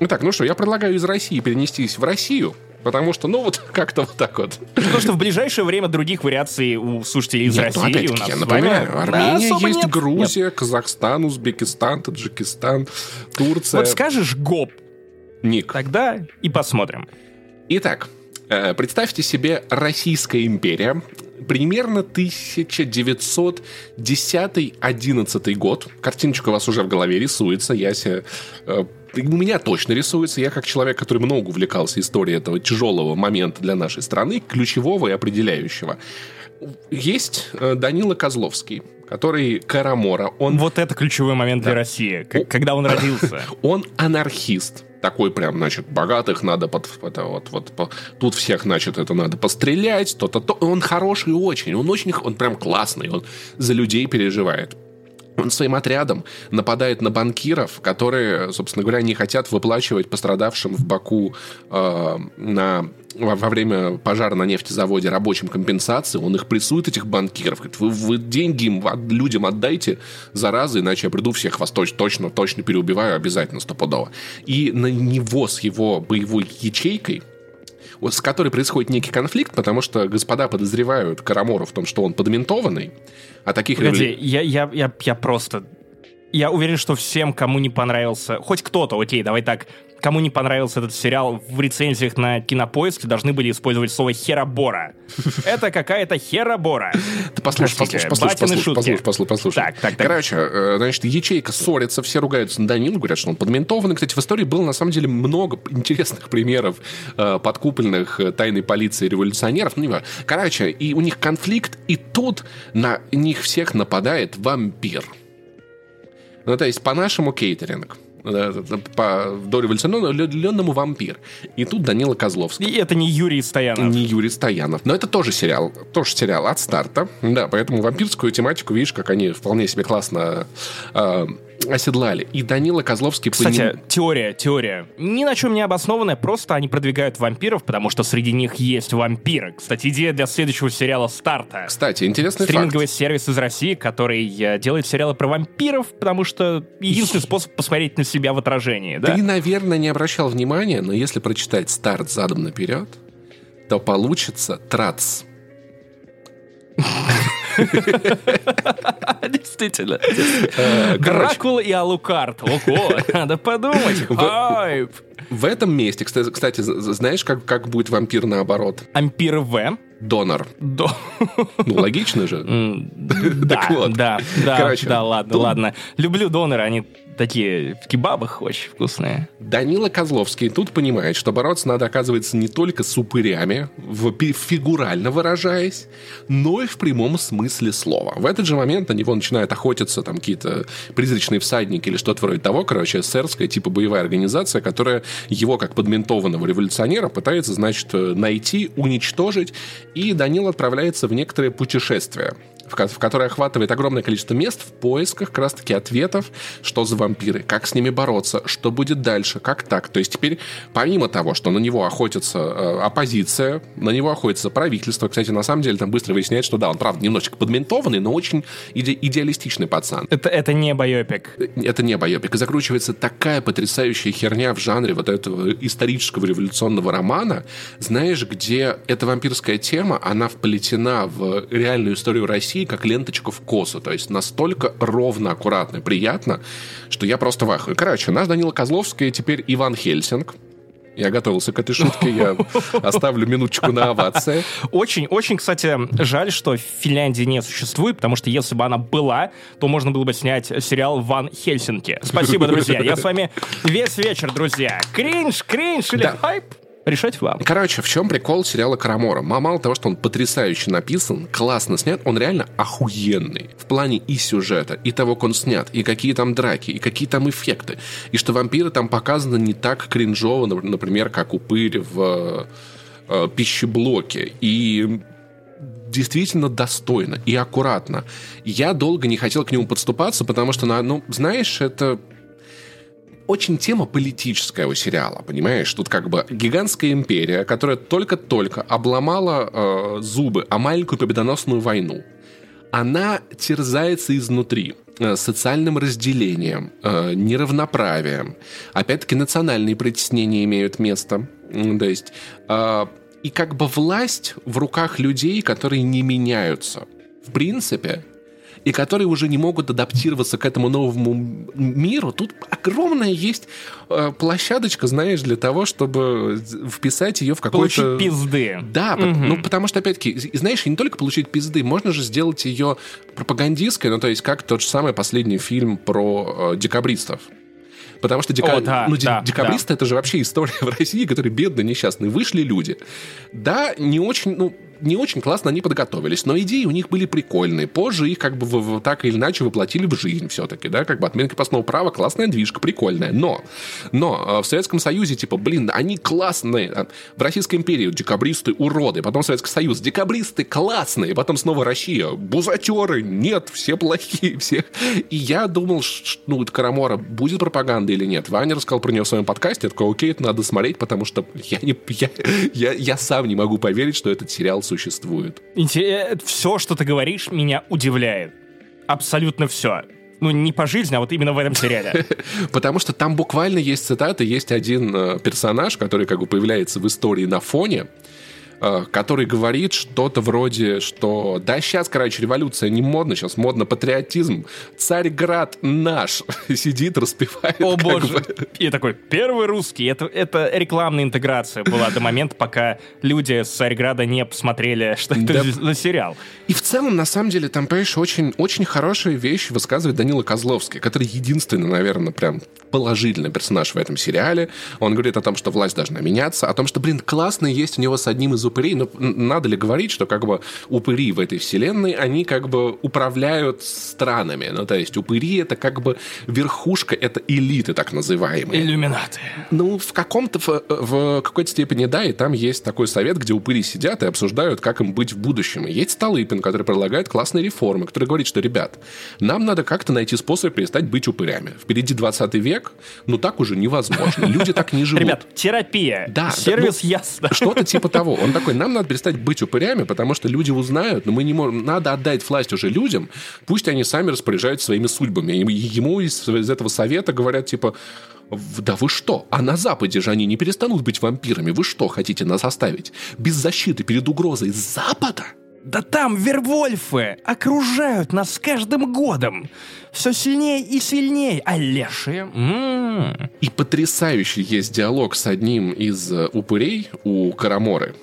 Итак, ну что, я предлагаю из России перенестись в Россию, Потому что, ну, вот как-то вот так вот. Потому что в ближайшее время других вариаций у слушателей из Нет, ну, России ну, у нас я напоминаю, Армения да, есть, нет. Грузия, нет. Казахстан, Узбекистан, Таджикистан, Турция. Вот скажешь ГОП, Ник. Тогда и посмотрим. Итак, э, представьте себе Российская империя, примерно 1910-11 год. Картиночка у вас уже в голове рисуется, я себе э, у меня точно рисуется. Я как человек, который много увлекался историей этого тяжелого момента для нашей страны, ключевого и определяющего. Есть э, Данила Козловский, который Карамора. Он... Вот это ключевой момент для России, когда он родился. Он анархист. Такой прям, значит, богатых надо под... Это вот, вот, по, тут всех, значит, это надо пострелять, то-то, то. Он хороший очень, он очень, он прям классный, он за людей переживает. Он своим отрядом нападает на банкиров, которые, собственно говоря, не хотят выплачивать пострадавшим в Баку э, на, во, во время пожара на нефтезаводе рабочим компенсации. Он их прессует, этих банкиров. Говорит, вы, вы деньги им, людям отдайте, заразы, иначе я приду, всех вас точно, точно, точно переубиваю, обязательно стопудово. И на него с его боевой ячейкой с которой происходит некий конфликт, потому что господа подозревают Карамору в том, что он подментованный, а таких... Погоди, револю... я, я, я, я просто Я уверен, что всем, кому не понравился, хоть кто-то, окей, давай так, кому не понравился этот сериал, в рецензиях на Кинопоиске должны были использовать слово «херобора». Это какая-то херобора. Ты послушай, послушай, послушай, послушай, послушай, послушай. Так, так, так. Короче, э, значит, ячейка ссорится, все ругаются на Данилу, говорят, что он подментованный. Кстати, в истории было, на самом деле, много интересных примеров э, подкупленных э, тайной полиции революционеров. Ну, не важно. Короче, и у них конфликт, и тут на них всех нападает вампир. Ну, то есть, по-нашему кейтеринг. По дореволюционному вампир. И тут Данила Козловский. И это не Юрий Стоянов. Не Юрий Стоянов. Но это тоже сериал. Тоже сериал от старта. Да, поэтому вампирскую тематику, видишь, как они вполне себе классно э, оседлали. И Данила Козловский... Кстати, поним- теория, теория. Ни на чем не обоснованная, просто они продвигают вампиров, потому что среди них есть вампиры. Кстати, идея для следующего сериала «Старта». Кстати, интересный Стриминговый факт. сервис из России, который э, делает сериалы про вампиров, потому что единственный способ посмотреть на себя в отражении, да? Ты, наверное, не обращал внимания, но если прочитать старт задом наперед, то получится трац. Действительно. Э, Дракула и Алукард. Ого, надо подумать. В этом месте, кстати, знаешь, как, как будет вампир наоборот? Ампир В. Донор. До. Ну, логично же. Да, вот. да, да, Короче, да, ладно, тут- ладно. Люблю доноры, они такие в кебабах очень вкусные. Данила Козловский тут понимает, что бороться надо, оказывается, не только с упырями, в, фигурально выражаясь, но и в прямом смысле слова. В этот же момент на него начинают охотиться там какие-то призрачные всадники или что-то вроде того. Короче, эсерская типа боевая организация, которая его, как подментованного революционера, пытается, значит, э, найти, уничтожить, и Данил отправляется в некоторое путешествие в ко- в которой охватывает огромное количество мест в поисках как раз-таки ответов, что за вампиры, как с ними бороться, что будет дальше, как так. То есть теперь, помимо того, что на него охотится э, оппозиция, на него охотится правительство, кстати, на самом деле там быстро выясняется, что да, он, правда, немножечко подментованный, но очень иде- идеалистичный пацан. Это, это не байопик. Это не байопик. И закручивается такая потрясающая херня в жанре вот этого исторического революционного романа, знаешь, где эта вампирская тема, она вплетена в реальную историю России как ленточка в косу. То есть настолько ровно, аккуратно, приятно, что я просто в ахуе. Короче, наш Данила Козловский теперь Иван Хельсинг. Я готовился к этой шутке, я оставлю минуточку на овации. Очень, очень, кстати, жаль, что Финляндии не существует, потому что если бы она была, то можно было бы снять сериал «Ван Хельсинки». Спасибо, друзья. Я с вами весь вечер, друзья. Кринж, кринж или Да. хайп? Решать вам. Короче, в чем прикол сериала Карамора? Мало того, что он потрясающе написан, классно снят, он реально охуенный. В плане и сюжета, и того, как он снят, и какие там драки, и какие там эффекты. И что вампиры там показаны не так кринжово, нап- например, как упырь в э, пищеблоке. И действительно достойно и аккуратно. Я долго не хотел к нему подступаться, потому что, ну, знаешь, это очень тема политическая у сериала, понимаешь? Тут как бы гигантская империя, которая только-только обломала э, зубы о маленькую победоносную войну. Она терзается изнутри э, социальным разделением, э, неравноправием. Опять-таки национальные притеснения имеют место. То есть... э, и как бы власть в руках людей, которые не меняются. В принципе, и которые уже не могут адаптироваться к этому новому миру, тут огромная есть э, площадочка, знаешь, для того, чтобы вписать ее в какой-то... Получить пизды. Да, по- ну потому что, опять-таки, знаешь, не только получить пизды, можно же сделать ее пропагандистской, ну то есть как тот же самый последний фильм про э, декабристов. Потому что дека- О, да, ну, да, декабристы это же вообще история в России, которые бедные, несчастные. Вышли люди. Да, не очень, ну, не очень классно они подготовились, но идеи у них были прикольные. Позже их как бы в- в- так или иначе воплотили в жизнь все-таки, да, как бы отменка крепостного права, классная движка, прикольная. Но, но э, в Советском Союзе, типа, блин, они классные. А В Российской империи декабристы уроды, потом Советский Союз, декабристы классные, потом снова Россия, бузатеры, нет, все плохие, все. И я думал, ш- ну, Карамора будет пропаганда или нет. Ваня рассказал про нее в своем подкасте, я такой, окей, это надо смотреть, потому что я, не, я, я, я сам не могу поверить, что этот сериал существует. Все, что ты говоришь, меня удивляет. Абсолютно все. Ну, не по жизни, а вот именно в этом сериале. Потому что там буквально есть цитаты, есть один э, персонаж, который как бы появляется в истории на фоне, э, который говорит что-то вроде, что да, сейчас, короче, революция не модна, сейчас модно патриотизм. Царьград наш сидит, распевает. О боже. Бы. И такой, первый русский. Это, это рекламная интеграция была до момента, пока люди с Царьграда не посмотрели, что это да. за сериал. И в целом, на самом деле, там, понимаешь, очень, очень хорошие вещи высказывает Данила Козловский, который единственный, наверное, прям положительный персонаж в этом сериале. Он говорит о том, что власть должна меняться, о том, что, блин, классно есть у него с одним из упырей, но надо ли говорить, что как бы упыри в этой вселенной, они как бы управляют странами. Ну, то есть упыри — это как бы верхушка, это элиты так называемые. Иллюминаты. Ну, в каком-то, в, в какой-то степени, да, и там есть такой совет, где упыри сидят и обсуждают, как им быть в будущем. И есть Столыпин, который предлагает классные реформы, который говорит, что, ребят, нам надо как-то найти способ перестать быть упырями. Впереди 20 век, ну так уже невозможно. Люди так не живут. Ребят, терапия. Да. Сервис ну, ясно. Что-то типа того. Он такой, нам надо перестать быть упырями, потому что люди узнают, но мы не можем... Надо отдать власть уже людям, пусть они сами распоряжаются своими судьбами. И ему из, из этого совета говорят, типа, да вы что? А на Западе же они не перестанут быть вампирами. Вы что, хотите нас оставить? Без защиты перед угрозой Запада? Да там вервольфы окружают нас с каждым годом. Все сильнее и сильнее, а лешие... М-м-м. И потрясающий есть диалог с одним из э, упырей у Караморы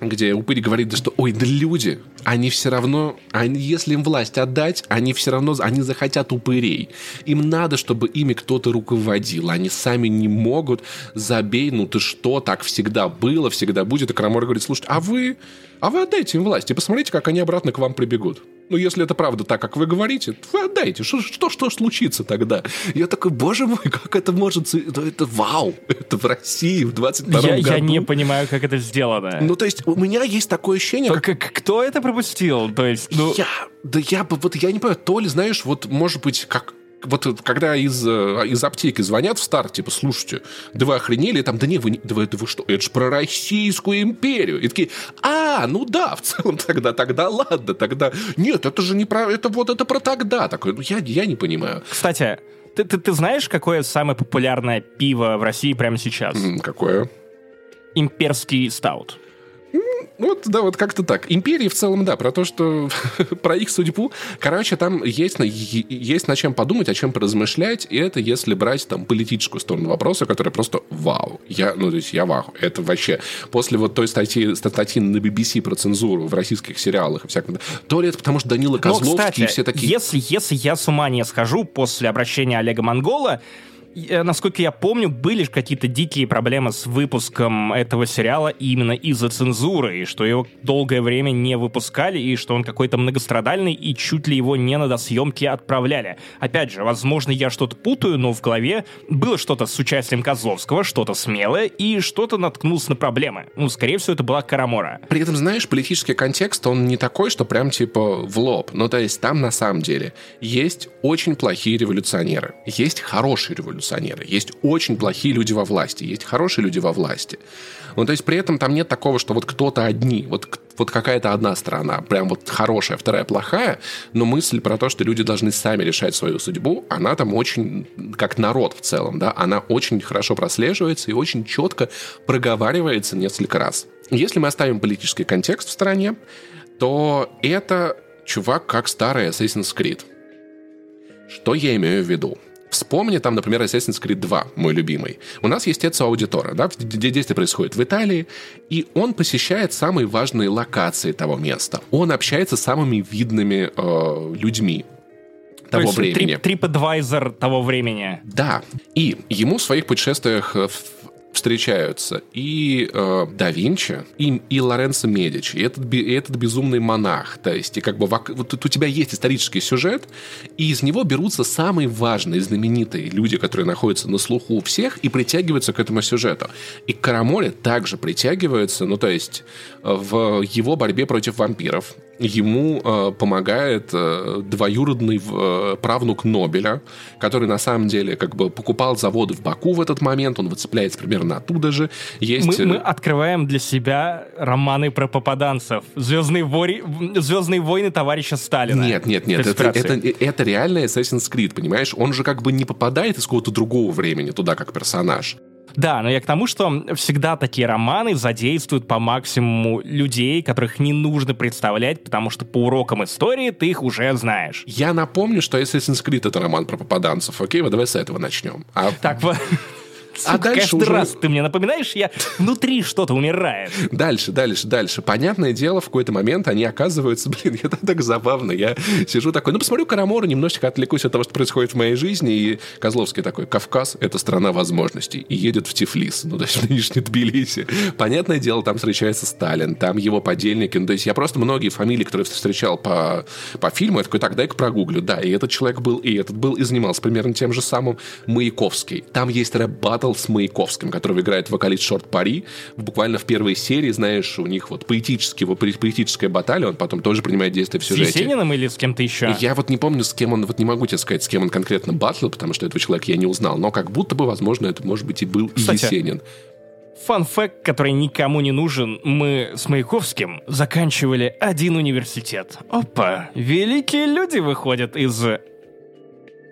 где упырь говорит, да что, ой, да люди, они все равно, они, если им власть отдать, они все равно, они захотят упырей. Им надо, чтобы ими кто-то руководил. Они сами не могут, забей, ну ты что, так всегда было, всегда будет. И Крамор говорит, слушайте, а вы, а вы отдайте им власть и посмотрите, как они обратно к вам прибегут. Ну, если это правда так, как вы говорите, вы отдайте. Что, что, что случится тогда? Я такой, боже мой, как это может... Это, это вау! Это в России в 22 я, году. Я не понимаю, как это сделано. Ну, то есть, у меня есть такое ощущение... Как... Кто это пропустил? То есть, ну... Я... Да я, вот я не понимаю, то ли, знаешь, вот, может быть, как вот когда из, э, из аптеки звонят в старт, типа, слушайте, да вы охренели, там, да не, вы, да вы, да вы что, это же про Российскую империю. И такие, а, ну да, в целом тогда, тогда ладно, тогда, нет, это же не про, это вот, это про тогда. Такой, ну я, я не понимаю. Кстати, ты, ты, ты знаешь, какое самое популярное пиво в России прямо сейчас? Какое? Имперский стаут. Вот, да, вот как-то так. Империи в целом, да, про то, что про их судьбу. Короче, там есть, есть над чем подумать, о чем поразмышлять, и это если брать там политическую сторону вопроса, которая просто вау. Я, ну, то есть я вау. Это вообще после вот той статьи, статьи на BBC про цензуру в российских сериалах и всяком, то ли это потому, что Данила Козловский Но, кстати, и все такие... Если, если я с ума не схожу после обращения Олега Монгола, насколько я помню, были какие-то дикие проблемы с выпуском этого сериала именно из-за цензуры, и что его долгое время не выпускали, и что он какой-то многострадальный, и чуть ли его не на досъемки отправляли. Опять же, возможно, я что-то путаю, но в голове было что-то с участием Козловского, что-то смелое, и что-то наткнулся на проблемы. Ну, скорее всего, это была Карамора. При этом, знаешь, политический контекст, он не такой, что прям типа в лоб. Ну, то есть там на самом деле есть очень плохие революционеры, есть хорошие революционеры, революционеры, есть очень плохие люди во власти, есть хорошие люди во власти. Ну, то есть при этом там нет такого, что вот кто-то одни, вот, вот какая-то одна сторона, прям вот хорошая, вторая плохая, но мысль про то, что люди должны сами решать свою судьбу, она там очень, как народ в целом, да, она очень хорошо прослеживается и очень четко проговаривается несколько раз. Если мы оставим политический контекст в стороне, то это чувак как старый Assassin's Creed. Что я имею в виду? Вспомни там, например, Assassin's Creed 2, мой любимый. У нас есть Эцио Аудитора, да, где действие происходит в Италии, и он посещает самые важные локации того места. Он общается с самыми видными э, людьми, того То есть времени. TripAdvisor того времени. Да. И ему в своих путешествиях в встречаются и э, да Винчи, и, и Лоренцо Медичи, и этот, и этот безумный монах. То есть, и как бы вот у тебя есть исторический сюжет, и из него берутся самые важные, знаменитые люди, которые находятся на слуху у всех, и притягиваются к этому сюжету. И Караморе также притягивается, ну то есть в его борьбе против вампиров ему э, помогает э, двоюродный э, правнук Нобеля, который на самом деле как бы покупал заводы в Баку в этот момент, он выцепляется примерно оттуда же. Есть... Мы, мы открываем для себя романы про попаданцев. Звездные, вори... Звездные войны товарища Сталина. Нет, нет, нет, это, это, это реально Assassin's Creed, понимаешь? Он же как бы не попадает из какого-то другого времени туда как персонаж Да, но я к тому, что всегда такие романы задействуют по максимуму людей, которых не нужно представлять, потому что по урокам истории ты их уже знаешь. Я напомню, что Assassin's Creed — это роман про попаданцев. Окей, вот давай с этого начнем. А... Так, Сука, а дальше каждый уже... раз ты мне напоминаешь, я внутри что-то умирает. Дальше, дальше, дальше. Понятное дело, в какой-то момент они оказываются, блин, это так забавно. Я сижу такой, ну, посмотрю Карамору, немножечко отвлекусь от того, что происходит в моей жизни, и Козловский такой, Кавказ — это страна возможностей, и едет в Тифлис, ну, то есть в нынешний Тбилиси. Понятное дело, там встречается Сталин, там его подельники, ну, то есть я просто многие фамилии, которые встречал по, по фильму, я такой, так, дай-ка прогуглю. Да, и этот человек был, и этот был, и занимался примерно тем же самым Маяковский. Там есть рэп батл с Маяковским, которого играет вокалист Шорт Пари. Буквально в первой серии, знаешь, у них вот поэтический, поэтическая баталия, он потом тоже принимает действие в сюжете. С Есениным или с кем-то еще? Я вот не помню, с кем он, вот не могу тебе сказать, с кем он конкретно батлил, потому что этого человека я не узнал, но как будто бы, возможно, это, может быть, и был Кстати, Есенин. Фан-факт, который никому не нужен, мы с Маяковским заканчивали один университет. Опа, великие люди выходят из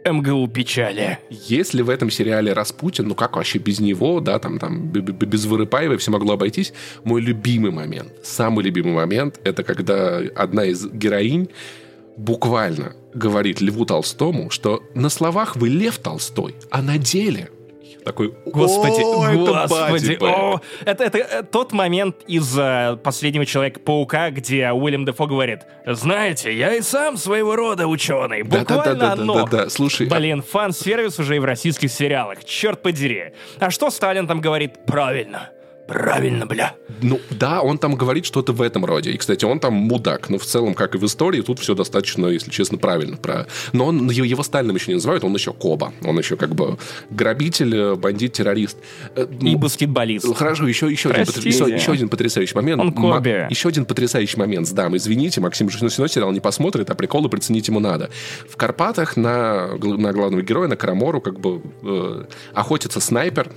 МГУ печали. Если в этом сериале Распутин, ну как вообще без него, да, там, там без Вырыпаева все могло обойтись, мой любимый момент, самый любимый момент, это когда одна из героинь буквально говорит Льву Толстому, что на словах вы Лев Толстой, а на деле такой, господи, о, господи, это, о, это, это, это тот момент из uh, последнего Человека-паука, где Уильям Дефо говорит, знаете, я и сам своего рода ученый, буквально да, да, да, оно. Да, да, да, слушай. Блин, фан-сервис уже и в российских сериалах, черт подери. А что Сталин там говорит? Правильно. Правильно, бля. Ну, да, он там говорит что-то в этом роде. И, кстати, он там мудак. Но в целом, как и в истории, тут все достаточно, если честно, правильно. Про... Но он, его Сталином еще не называют, он еще Коба. Он еще как бы грабитель, э, бандит, террорист. Э, И баскетболист. Хорошо, еще, еще, один, еще, еще один потрясающий момент. Он Коби. М- еще один потрясающий момент. Да, извините, Максим все сериал не посмотрит, а приколы приценить ему надо. В Карпатах на, на главного героя, на Карамору, как бы э, охотится снайпер,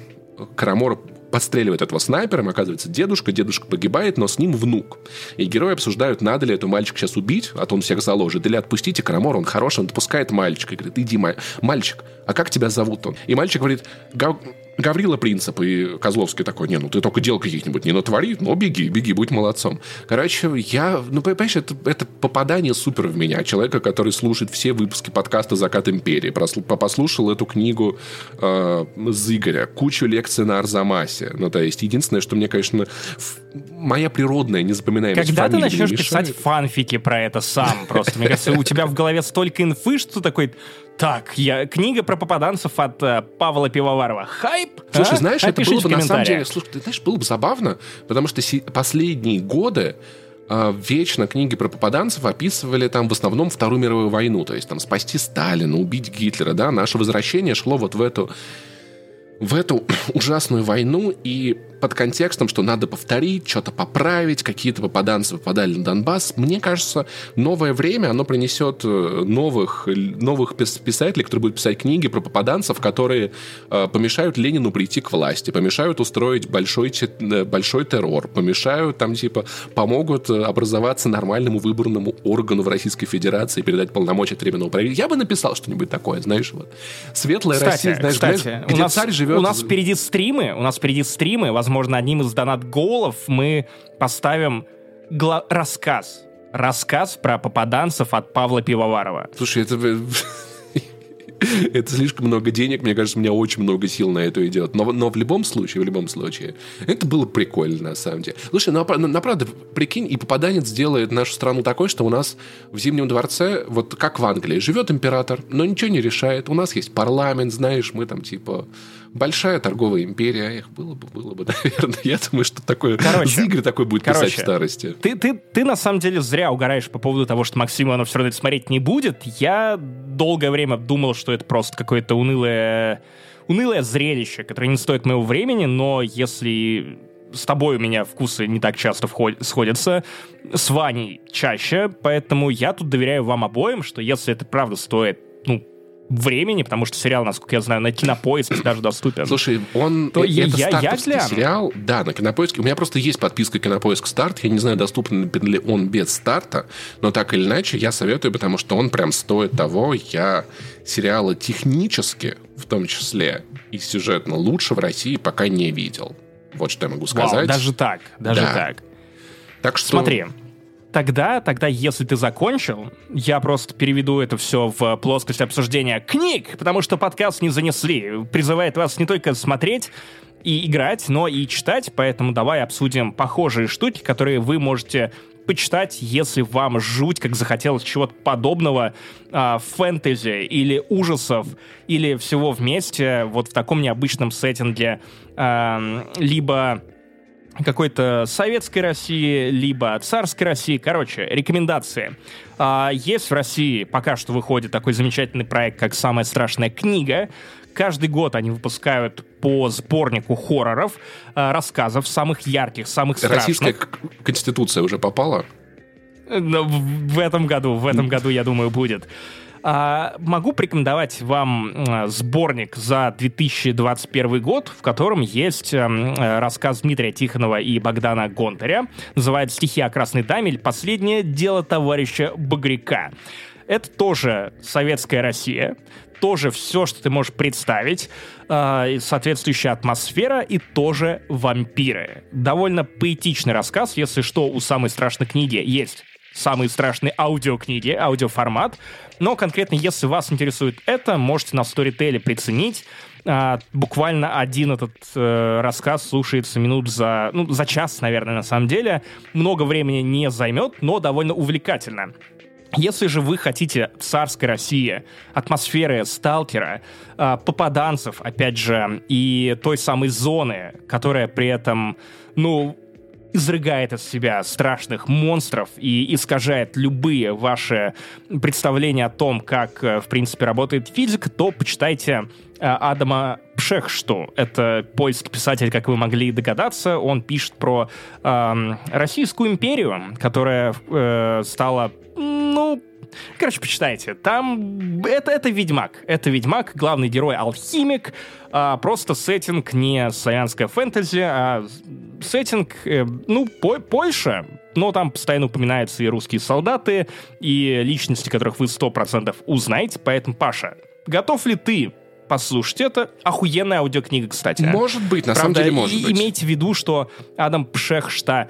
Карамор подстреливает этого снайпером, оказывается дедушка, дедушка погибает, но с ним внук. И герои обсуждают, надо ли эту мальчик сейчас убить, а то он всех заложит, или отпустите Карамора, он хороший, он отпускает мальчика, и говорит, иди, мальчик, а как тебя зовут он? И мальчик говорит, Гаврила Принцип и Козловский такой, не, ну ты только дел каких-нибудь не натвори, ну беги, беги, будь молодцом. Короче, я, ну понимаешь, это, это попадание супер в меня, человека, который слушает все выпуски подкаста «Закат империи», послушал эту книгу э, Зыгоря, кучу лекций на Арзамасе. Ну, то есть, единственное, что мне, конечно, моя природная незапоминаемость Когда ты начнешь писать фанфики про это сам? Просто, мне кажется, у тебя в голове столько инфы, что такой так, я книга про попаданцев от э, Павла Пивоварова. Хайп? Слушай, а? знаешь, это было бы на самом деле, слушай, ты знаешь, было бы забавно, потому что си- последние годы э, вечно книги про попаданцев описывали там в основном Вторую мировую войну, то есть там спасти Сталина, убить Гитлера, да, наше возвращение шло вот в эту в эту ужасную войну и под контекстом, что надо повторить, что-то поправить, какие-то попаданцы попадали на Донбасс. Мне кажется, новое время, оно принесет э, новых, новых писателей, которые будут писать книги про попаданцев, которые э, помешают Ленину прийти к власти, помешают устроить большой, э, большой террор, помешают там, типа, помогут э, образоваться нормальному выборному органу в Российской Федерации, передать полномочия временного правительства. Я бы написал что-нибудь такое, знаешь, вот. Светлая кстати, Россия, знаешь, кстати, где, у нас, царь живет... У нас впереди стримы, у нас впереди стримы, возможно, одним из донат-голов мы поставим гла- рассказ. Рассказ про попаданцев от Павла Пивоварова. Слушай, это... это слишком много денег, мне кажется, у меня очень много сил на это идет. Но, но в любом случае, в любом случае, это было прикольно, на самом деле. Слушай, ну, на, на правда, прикинь, и попаданец делает нашу страну такой, что у нас в Зимнем дворце, вот как в Англии, живет император, но ничего не решает. У нас есть парламент, знаешь, мы там типа большая торговая империя. Эх, было бы, было бы, наверное. Я думаю, что такое короче, Зигры такой будет короче, писать в старости. Ты, ты, ты на самом деле зря угораешь по поводу того, что Максим Иванов все равно это смотреть не будет. Я долгое время думал, что это просто какое-то унылое, унылое зрелище, которое не стоит моего времени, но если с тобой у меня вкусы не так часто вход- сходятся, с Ваней чаще, поэтому я тут доверяю вам обоим, что если это правда стоит, ну, времени, потому что сериал, насколько я знаю, на кинопоиске даже доступен. Слушай, он... То это я- я стартовский гляну. сериал. Да, на кинопоиске. У меня просто есть подписка кинопоиск старт. Я не знаю, доступен ли он без старта, но так или иначе я советую, потому что он прям стоит того. Я сериалы технически, в том числе, и сюжетно лучше в России пока не видел. Вот что я могу Вау, сказать. даже так, даже Да. так. Так что... Смотри, тогда, тогда, если ты закончил, я просто переведу это все в плоскость обсуждения книг, потому что подкаст не занесли. Призывает вас не только смотреть и играть, но и читать, поэтому давай обсудим похожие штуки, которые вы можете почитать, если вам жуть, как захотелось чего-то подобного, а, фэнтези или ужасов, или всего вместе, вот в таком необычном сеттинге, ам, либо какой-то советской России, либо царской России. Короче, рекомендации. А, Есть в России пока что выходит такой замечательный проект, как «Самая страшная книга». Каждый год они выпускают по сборнику хорроров, а, рассказов самых ярких, самых страшных. Российская конституция уже попала? Ну, в в этом году, в этом году, я думаю, будет. А, могу порекомендовать вам м, сборник за 2021 год, в котором есть эм, э, рассказ Дмитрия Тихонова и Богдана Гонтаря. Называется «Стихи о Красной Даме» или «Последнее дело товарища Багряка». Это тоже советская Россия, тоже все, что ты можешь представить, э, соответствующая атмосфера и тоже вампиры. Довольно поэтичный рассказ, если что, у самой страшной книги есть самые страшные аудиокниги, аудиоформат. Но конкретно, если вас интересует это, можете на Storytel приценить. А, буквально один этот э, рассказ слушается минут за, ну, за час, наверное, на самом деле. Много времени не займет, но довольно увлекательно. Если же вы хотите царской России, атмосферы сталкера, а, попаданцев, опять же, и той самой зоны, которая при этом, ну, изрыгает из себя страшных монстров и искажает любые ваши представления о том, как, э, в принципе, работает физика, то почитайте э, Адама Пшехшту. Это польский писатель, как вы могли догадаться. Он пишет про эм, Российскую империю, которая э, стала, ну, Короче, почитайте. Там это, это Ведьмак. Это Ведьмак, главный герой алхимик. а, просто сеттинг не славянская фэнтези, а сеттинг, э, ну, По- Польша. Но там постоянно упоминаются и русские солдаты, и личности, которых вы 100% узнаете. Поэтому, Паша, готов ли ты послушать это? Охуенная аудиокнига, кстати. Может быть, на самом Правда, деле может и- быть. имейте в виду, что Адам Пшехшта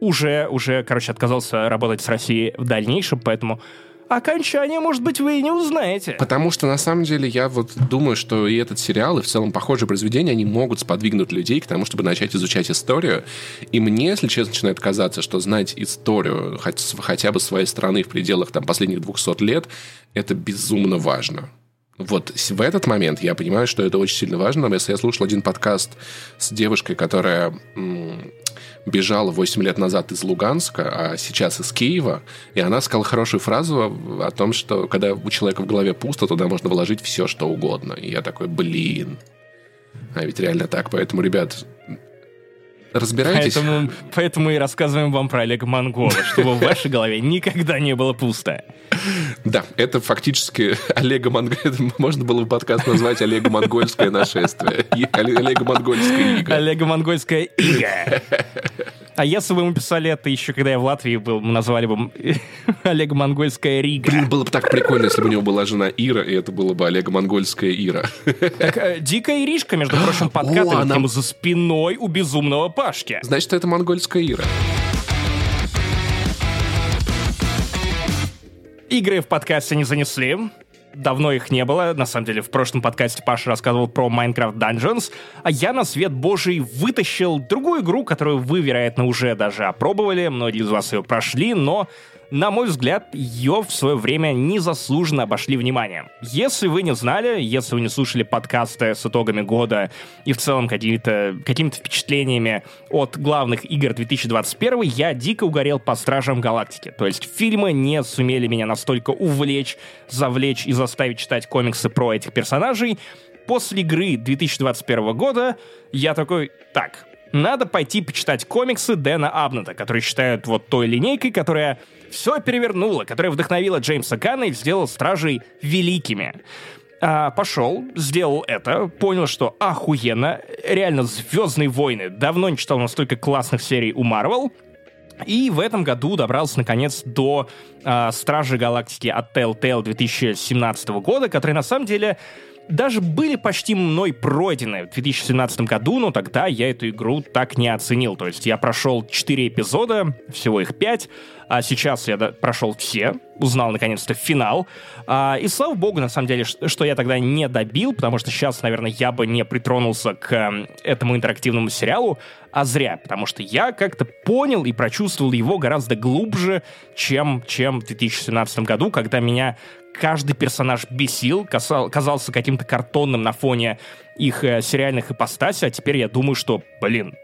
уже, уже, короче, отказался работать с Россией в дальнейшем, поэтому окончание, может быть, вы и не узнаете. Потому что, на самом деле, я вот думаю, что и этот сериал, и в целом похожие произведения, они могут сподвигнуть людей к тому, чтобы начать изучать историю. И мне, если честно, начинает казаться, что знать историю хоть- хотя бы своей страны в пределах там, последних 200 лет, это безумно важно. Вот в этот момент я понимаю, что это очень сильно важно. Если я слушал один подкаст с девушкой, которая м, бежала 8 лет назад из Луганска, а сейчас из Киева, и она сказала хорошую фразу о том, что когда у человека в голове пусто, туда можно вложить все, что угодно. И я такой, блин. А ведь реально так. Поэтому, ребят, разбирайтесь. Поэтому, поэтому и рассказываем вам про Олега Монгола, чтобы в вашей голове никогда не было пусто. Да, это фактически Олега Монго... Можно было бы подкаст назвать Олега Монгольское нашествие. Олега Монгольская ига. Олега Монгольская ига. А если бы мы писали это еще, когда я в Латвии был, мы назвали бы Олега Монгольская Рига. Блин, было бы так прикольно, если бы у него была жена Ира, и это было бы Олега Монгольская Ира. Так, э, Дикая Иришка, между прочим, подкатывает она- ему за спиной у безумного Пашки. Значит, это Монгольская Ира. Игры в подкасте не занесли. Давно их не было. На самом деле, в прошлом подкасте Паша рассказывал про Minecraft Dungeons, а я на свет божий вытащил другую игру, которую вы, вероятно, уже даже опробовали. Многие из вас ее прошли, но на мой взгляд, ее в свое время незаслуженно обошли вниманием. Если вы не знали, если вы не слушали подкасты с итогами года и в целом какими-то какими впечатлениями от главных игр 2021, я дико угорел по Стражам Галактики. То есть фильмы не сумели меня настолько увлечь, завлечь и заставить читать комиксы про этих персонажей. После игры 2021 года я такой, так, надо пойти почитать комиксы Дэна Абнета, которые считают вот той линейкой, которая все перевернула, которая вдохновила Джеймса Ганна и сделала Стражей великими. а, пошел, сделал это, понял, что охуенно, реально «Звездные войны». Давно не читал настолько классных серий у Марвел. И в этом году добрался, наконец, до э, «Стражи Галактики» от Telltale 2017 года, которые, на самом деле, даже были почти мной пройдены в 2017 году, но тогда я эту игру так не оценил. То есть я прошел 4 эпизода, всего их 5, а сейчас я прошел все, узнал наконец-то финал. А, и слава богу, на самом деле, что я тогда не добил, потому что сейчас, наверное, я бы не притронулся к этому интерактивному сериалу, а зря, потому что я как-то понял и прочувствовал его гораздо глубже, чем, чем в 2017 году, когда меня каждый персонаж бесил, касал, казался каким-то картонным на фоне их э, сериальных ипостасей, а теперь я думаю, что, блин,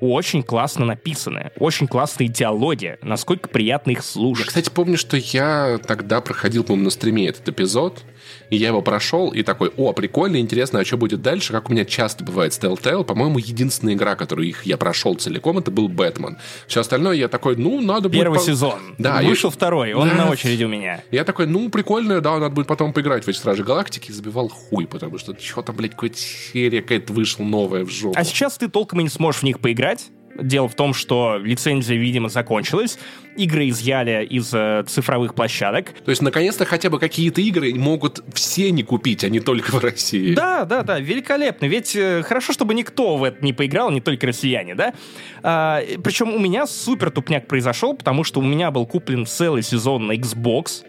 очень классно написаны, очень классные диалоги, насколько приятно их слушать. Я, кстати, помню, что я тогда проходил, по-моему, на стриме этот эпизод, и я его прошел, и такой, о, прикольно, интересно, а что будет дальше? Как у меня часто бывает с Telltale, по-моему, единственная игра, которую их я прошел целиком, это был Бэтмен. Все остальное я такой, ну, надо будет... Первый по... сезон. Да. Вышел и... второй, он да. на очереди у меня. Я такой, ну, прикольно, да, надо будет потом поиграть в эти Стражи Галактики, и забивал хуй, потому что что-то, блядь, какая-то серия какая-то вышла новая в жопу. А сейчас ты толком и не сможешь в них поиграть, Дело в том, что лицензия, видимо, закончилась, игры изъяли из э, цифровых площадок. То есть, наконец-то, хотя бы какие-то игры могут все не купить, а не только в России. Да, да, да, великолепно. Ведь э, хорошо, чтобы никто в это не поиграл, не только россияне, да? А, причем у меня супер тупняк произошел, потому что у меня был куплен целый сезон на Xbox,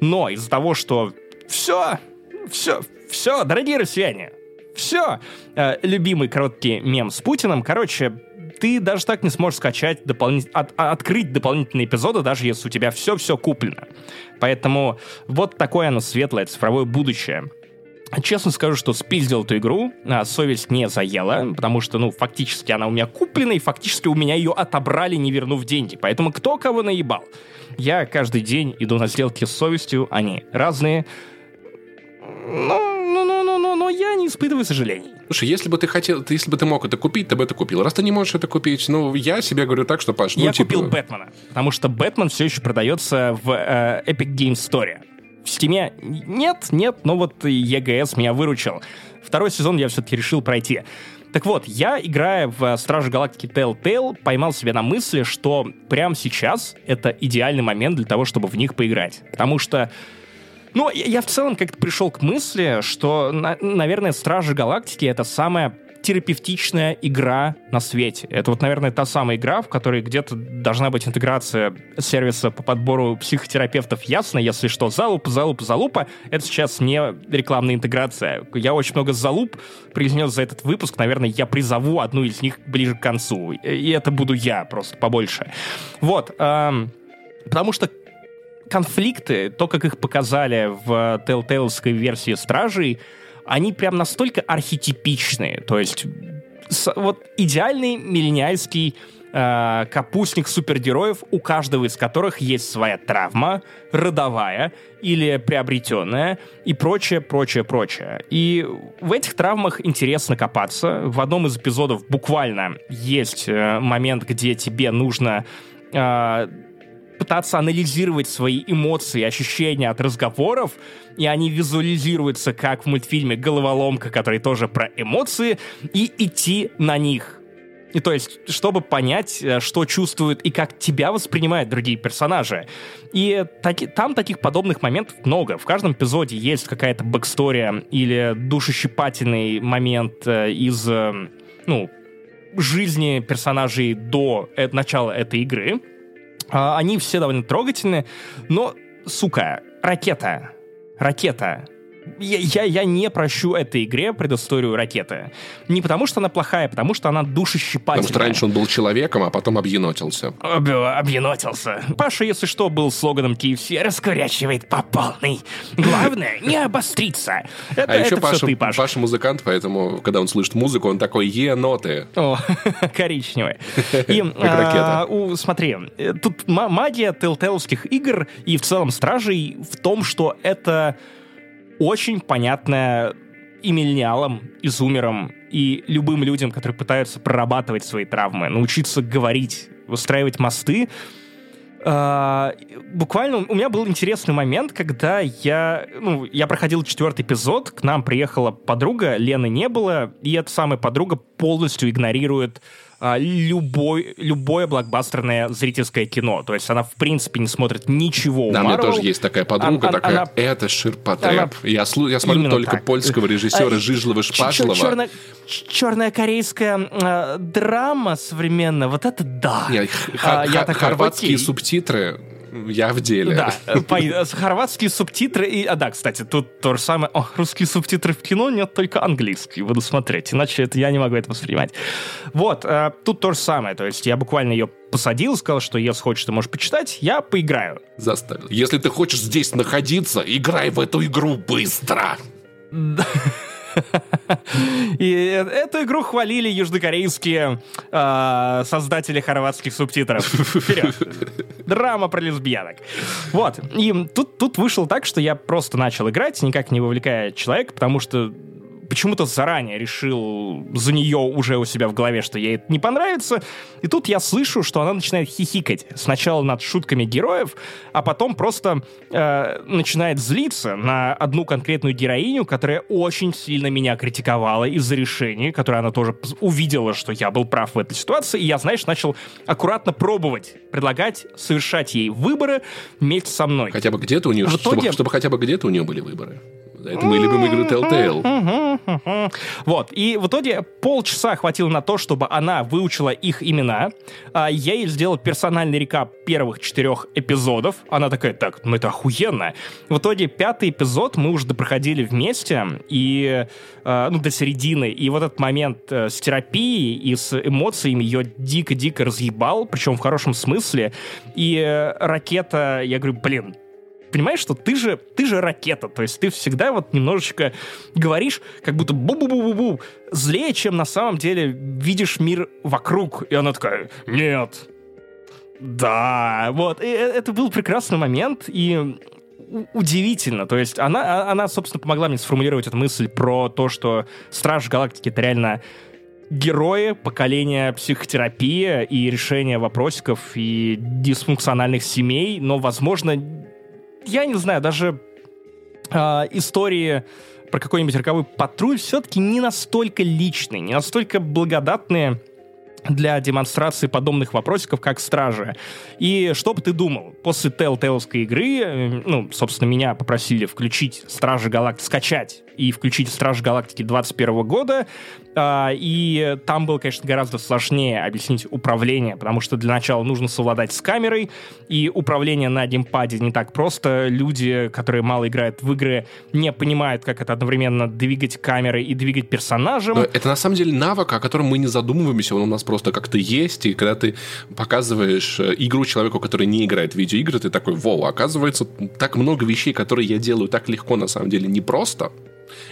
но из-за того, что все, все, все, дорогие россияне, все, э, любимый короткий мем с Путиным, короче, ты даже так не сможешь скачать дополнительно, от, а, открыть дополнительные эпизоды, даже если у тебя все-все куплено. Поэтому вот такое оно светлое цифровое будущее. Честно скажу, что спиздил эту игру, а совесть не заела, потому что, ну, фактически она у меня куплена, и фактически у меня ее отобрали, не вернув деньги. Поэтому кто кого наебал? Я каждый день иду на сделки с совестью, они разные. Ну, но я не испытываю сожалений. Слушай, если бы ты хотел, если бы ты мог это купить, ты бы это купил. Раз ты не можешь это купить, ну, я себе говорю так, что, Паш, ну, Я типа... купил Бэтмена, потому что Бэтмен все еще продается в э, Epic Game Store. В Стиме нет, нет, но вот EGS меня выручил. Второй сезон я все-таки решил пройти. Так вот, я, играя в Стражи Галактики Telltale, поймал себя на мысли, что прямо сейчас это идеальный момент для того, чтобы в них поиграть. Потому что ну, я, я в целом как-то пришел к мысли, что, на, наверное, Стражи Галактики — это самая терапевтичная игра на свете. Это вот, наверное, та самая игра, в которой где-то должна быть интеграция сервиса по подбору психотерапевтов. Ясно, если что, залуп, залуп, залупа. Это сейчас не рекламная интеграция. Я очень много залуп произнес за этот выпуск. Наверное, я призову одну из них ближе к концу. И это буду я просто побольше. Вот. Эм, потому что конфликты, то, как их показали в Telltale'ской версии Стражей, они прям настолько архетипичные. То есть вот идеальный миллениальский э, капустник супергероев, у каждого из которых есть своя травма, родовая или приобретенная, и прочее, прочее, прочее. И в этих травмах интересно копаться. В одном из эпизодов буквально есть э, момент, где тебе нужно э, пытаться анализировать свои эмоции, ощущения от разговоров, и они визуализируются, как в мультфильме «Головоломка», который тоже про эмоции, и идти на них. И то есть, чтобы понять, э, что чувствуют и как тебя воспринимают другие персонажи. И таки, там таких подобных моментов много. В каждом эпизоде есть какая-то бэкстория или душещипательный момент э, из, э, ну, жизни персонажей до начала этой игры. А, они все довольно трогательные, но, сука, ракета, ракета, я, я, я не прощу этой игре предысторию ракеты. Не потому, что она плохая, а потому что она душещипательная. Потому что раньше он был человеком, а потом объенотился. Об, объенотился. Паша, если что, был слоганом KFC «Раскурячивает по полной». Главное, не обостриться. Это, а еще это Паша, ты, Паша. Паша музыкант, поэтому, когда он слышит музыку, он такой «Е-ноты». О, коричневый. И, а, у, смотри, тут магия телтеловских игр и в целом Стражей в том, что это очень понятная и миллениалам, и зумерам, и любым людям, которые пытаются прорабатывать свои травмы, научиться говорить, выстраивать мосты. А, буквально у меня был интересный момент, когда я, ну, я проходил четвертый эпизод, к нам приехала подруга, Лены не было, и эта самая подруга полностью игнорирует любой, любое блокбастерное зрительское кино. То есть она, в принципе, не смотрит ничего Да, у у меня тоже есть такая подруга, Она- такая, она- это ширпотреб. она- Я, слу- я смотрю только так. польского режиссера А, Жижлова Шпатлова. Черная, черная корейская э, драма современная, вот это да. Не, х- А, х- я х- такой, хорватские окей. субтитры, я в деле. Да, э, э, хорватские субтитры и... А, да, кстати, тут то же самое. О, русские субтитры в кино нет, только английские буду смотреть, иначе это я не могу это воспринимать. Вот, э, тут то же самое, то есть я буквально ее посадил, сказал, что если хочешь, ты можешь почитать, я поиграю. Заставил. Если ты хочешь здесь находиться, играй в эту игру быстро. И э- эту игру хвалили южнокорейские э, создатели хорватских субтитров. Драма про лесбиянок. Вот. И тут, тут вышло так, что я просто начал играть, никак не вовлекая человека, потому что почему-то заранее решил за нее уже у себя в голове, что ей это не понравится. И тут я слышу, что она начинает хихикать. Сначала над шутками героев, а потом просто э, начинает злиться на одну конкретную героиню, которая очень сильно меня критиковала из-за решения, которое она тоже увидела, что я был прав в этой ситуации. И я, знаешь, начал аккуратно пробовать, предлагать совершать ей выборы вместе со мной. Хотя бы где-то у нее, В чтобы, итоге- чтобы хотя бы где-то у нее были выборы. Это мы любим игры Telltale. Вот, и в итоге полчаса хватило на то, чтобы она выучила их имена. А я ей сделал персональный рекап первых четырех эпизодов. Она такая, так, ну это охуенно. В итоге пятый эпизод мы уже допроходили вместе, и, э, ну, до середины. И вот этот момент э, с терапией и с эмоциями ее дико-дико разъебал, причем в хорошем смысле. И э, ракета, я говорю, блин, понимаешь, что ты же, ты же ракета, то есть ты всегда вот немножечко говоришь, как будто бу-бу-бу-бу-бу, злее, чем на самом деле видишь мир вокруг. И она такая, нет, да, вот. И э- это был прекрасный момент, и удивительно. То есть она, а- она, собственно, помогла мне сформулировать эту мысль про то, что Страж Галактики — это реально герои поколения психотерапии и решения вопросиков и дисфункциональных семей, но, возможно, я не знаю, даже а, истории про какой-нибудь роковой патруль все-таки не настолько личные, не настолько благодатные для демонстрации подобных вопросиков, как Стражи. И что бы ты думал? После Telltale'ской игры, э, ну, собственно, меня попросили включить Стражи Галактики, скачать и включить Стражи Галактики 21 года, а, и там было, конечно, гораздо сложнее объяснить управление, потому что для начала нужно совладать с камерой, и управление на геймпаде не так просто. Люди, которые мало играют в игры, не понимают, как это одновременно двигать камерой и двигать персонажем. Но это на самом деле навык, о котором мы не задумываемся, он у нас просто как-то есть, и когда ты показываешь э, игру человеку, который не играет в видеоигры, ты такой, вау, оказывается, так много вещей, которые я делаю так легко, на самом деле, непросто.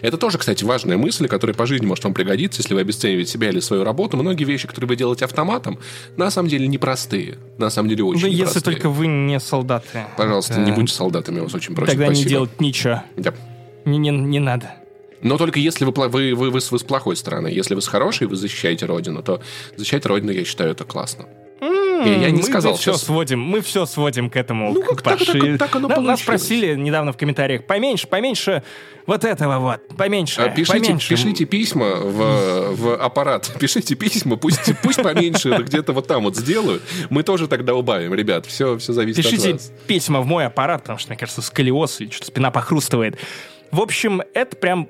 Это тоже, кстати, важная мысль, которая по жизни может вам пригодиться, если вы обесцениваете себя или свою работу. Многие вещи, которые вы делаете автоматом, на самом деле непростые. На самом деле очень Ну, если непростые. только вы не солдаты. Пожалуйста, Да. не будьте солдатами, я вас очень просим. Тогда не Спасибо. делать ничего. Да. Не, не, не надо. Но только если вы, вы, вы, вы, вы с плохой стороны. Если вы с хорошей, вы защищаете Родину, то защищать Родину, я считаю, это классно. Я- я не мы сказал все сводим, мы все сводим к этому. Ну, к как так- так- так оно Да, Нас спросили недавно в комментариях, поменьше, поменьше вот этого вот, поменьше, А, Пишите, поменьше. пишите письма в, в аппарат. Пишите письма, пусть, пусть поменьше где-то вот там вот сделают. Мы тоже тогда убавим, ребят. Все, все зависит Пишите от вас. письма в мой аппарат, потому что, мне кажется, сколиоз или что-то спина похрустывает. В общем, это прям...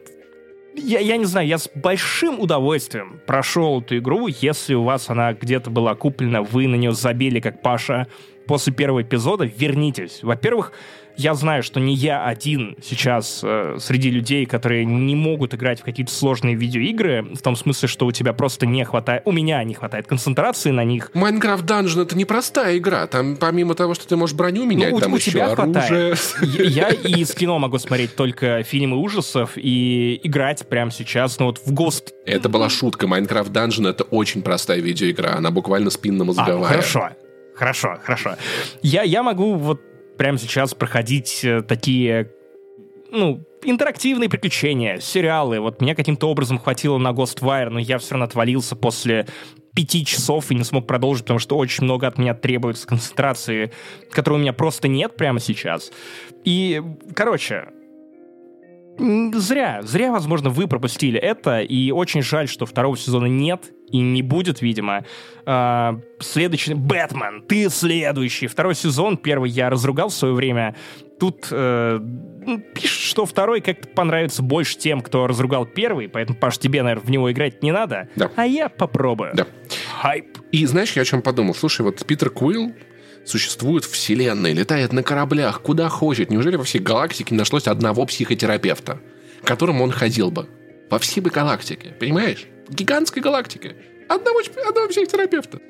Я, я не знаю, я с большим удовольствием прошел эту игру. Если у вас она где-то была куплена, вы на нее забили, как Паша, после первого эпизода, вернитесь. Во-первых, я знаю, что не я один сейчас э, среди людей, которые не могут играть в какие-то сложные видеоигры, в том смысле, что у тебя просто не хватает, у меня не хватает концентрации на них, Майнкрафт Dungeon это непростая игра. Там помимо того, что ты можешь броню менять, Ну, там у еще тебя оружие. хватает. Я, и из кино могу смотреть только фильмы ужасов и играть прямо сейчас, ну вот в Ghost. Это была шутка. Майнкрафт Dungeon это очень простая видеоигра. Она буквально А, спинно-мозговая. ну хорошо, хорошо, хорошо. Я, я могу вот прямо сейчас проходить э, такие, ну, интерактивные приключения, сериалы. Вот меня каким-то образом хватило на Ghostwire, но я все равно отвалился после пяти часов и не смог продолжить, потому что очень много от меня требуется концентрации, которой у меня просто нет прямо сейчас. И, короче, зря, зря, возможно, вы пропустили это, и очень жаль, что второго сезона нет и не будет, видимо. А, следующий... Бэтмен, ты следующий. Второй сезон, первый я разругал в свое время. Тут э, пишет, что второй как-то понравится больше тем, кто разругал первый, поэтому, Паш, тебе, наверное, в него играть не надо. Да. А я попробую. Да. Хайп. И знаешь, я о чем подумал? Слушай, вот Питер Куилл, существует вселенная, летает на кораблях, куда хочет. Неужели во всей галактике не нашлось одного психотерапевта, к которому он ходил бы? Во всей бы галактике, понимаешь? Гигантской галактике. Одного, одного психотерапевта.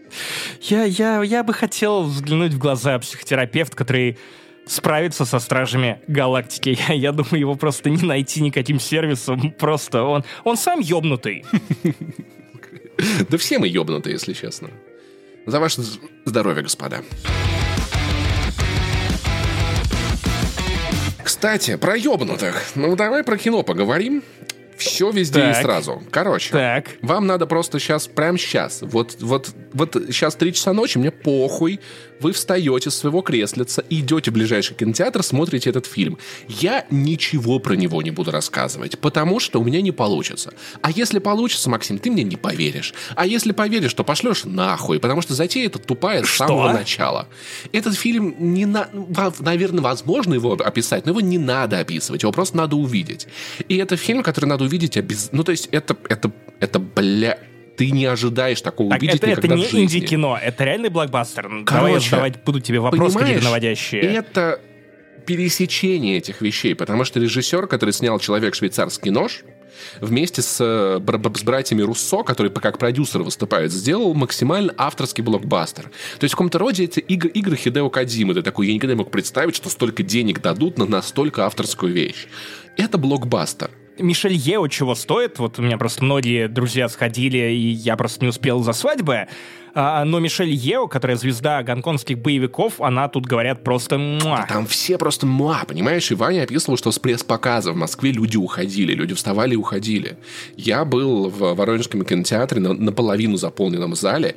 Я, я, я бы хотел взглянуть в глаза психотерапевта, который справится со стражами галактики. Я, я думаю, его просто не найти никаким сервисом. Просто он, он сам ёбнутый. Да все мы ёбнутые, если честно. За ваше здоровье, господа. Кстати, про ёбнутых. Ну, давай про кино поговорим. Все везде так. и сразу. Короче, так. вам надо просто сейчас, прямо сейчас, вот, вот, вот сейчас 3 часа ночи, мне похуй, вы встаете с своего креслица, идете в ближайший кинотеатр, смотрите этот фильм. Я ничего про него не буду рассказывать, потому что у меня не получится. А если получится, Максим, ты мне не поверишь. А если поверишь, то пошлешь нахуй, потому что затея эта тупая с самого начала. Этот фильм не на... Наверное, возможно его описать, но его не надо описывать, его просто надо увидеть. И это фильм, который надо увидеть обез... Ну, то есть это, это, это, бля ты не ожидаешь такого так увидеть это, никогда это не инди-кино, это реальный блокбастер. Короче, Давай я задавать буду тебе вопросы какие-то наводящие. Это пересечение этих вещей, потому что режиссер, который снял «Человек швейцарский нож», вместе с, э, с братьями Руссо, которые как продюсер выступают, сделал максимально авторский блокбастер. То есть в каком-то роде это игры, игры Хидео Кадзимы. Ты такой, я никогда не мог представить, что столько денег дадут на настолько авторскую вещь. Это блокбастер. Мишель Ео чего стоит? Вот у меня просто многие друзья сходили, и я просто не успел за свадьбы. А, но Мишель Ео, которая звезда гонконгских боевиков, она тут, говорят, просто муа. Там все просто муа, понимаешь? И Ваня описывал, что с пресс-показа в Москве люди уходили, люди вставали и уходили. Я был в Воронежском кинотеатре на наполовину заполненном зале,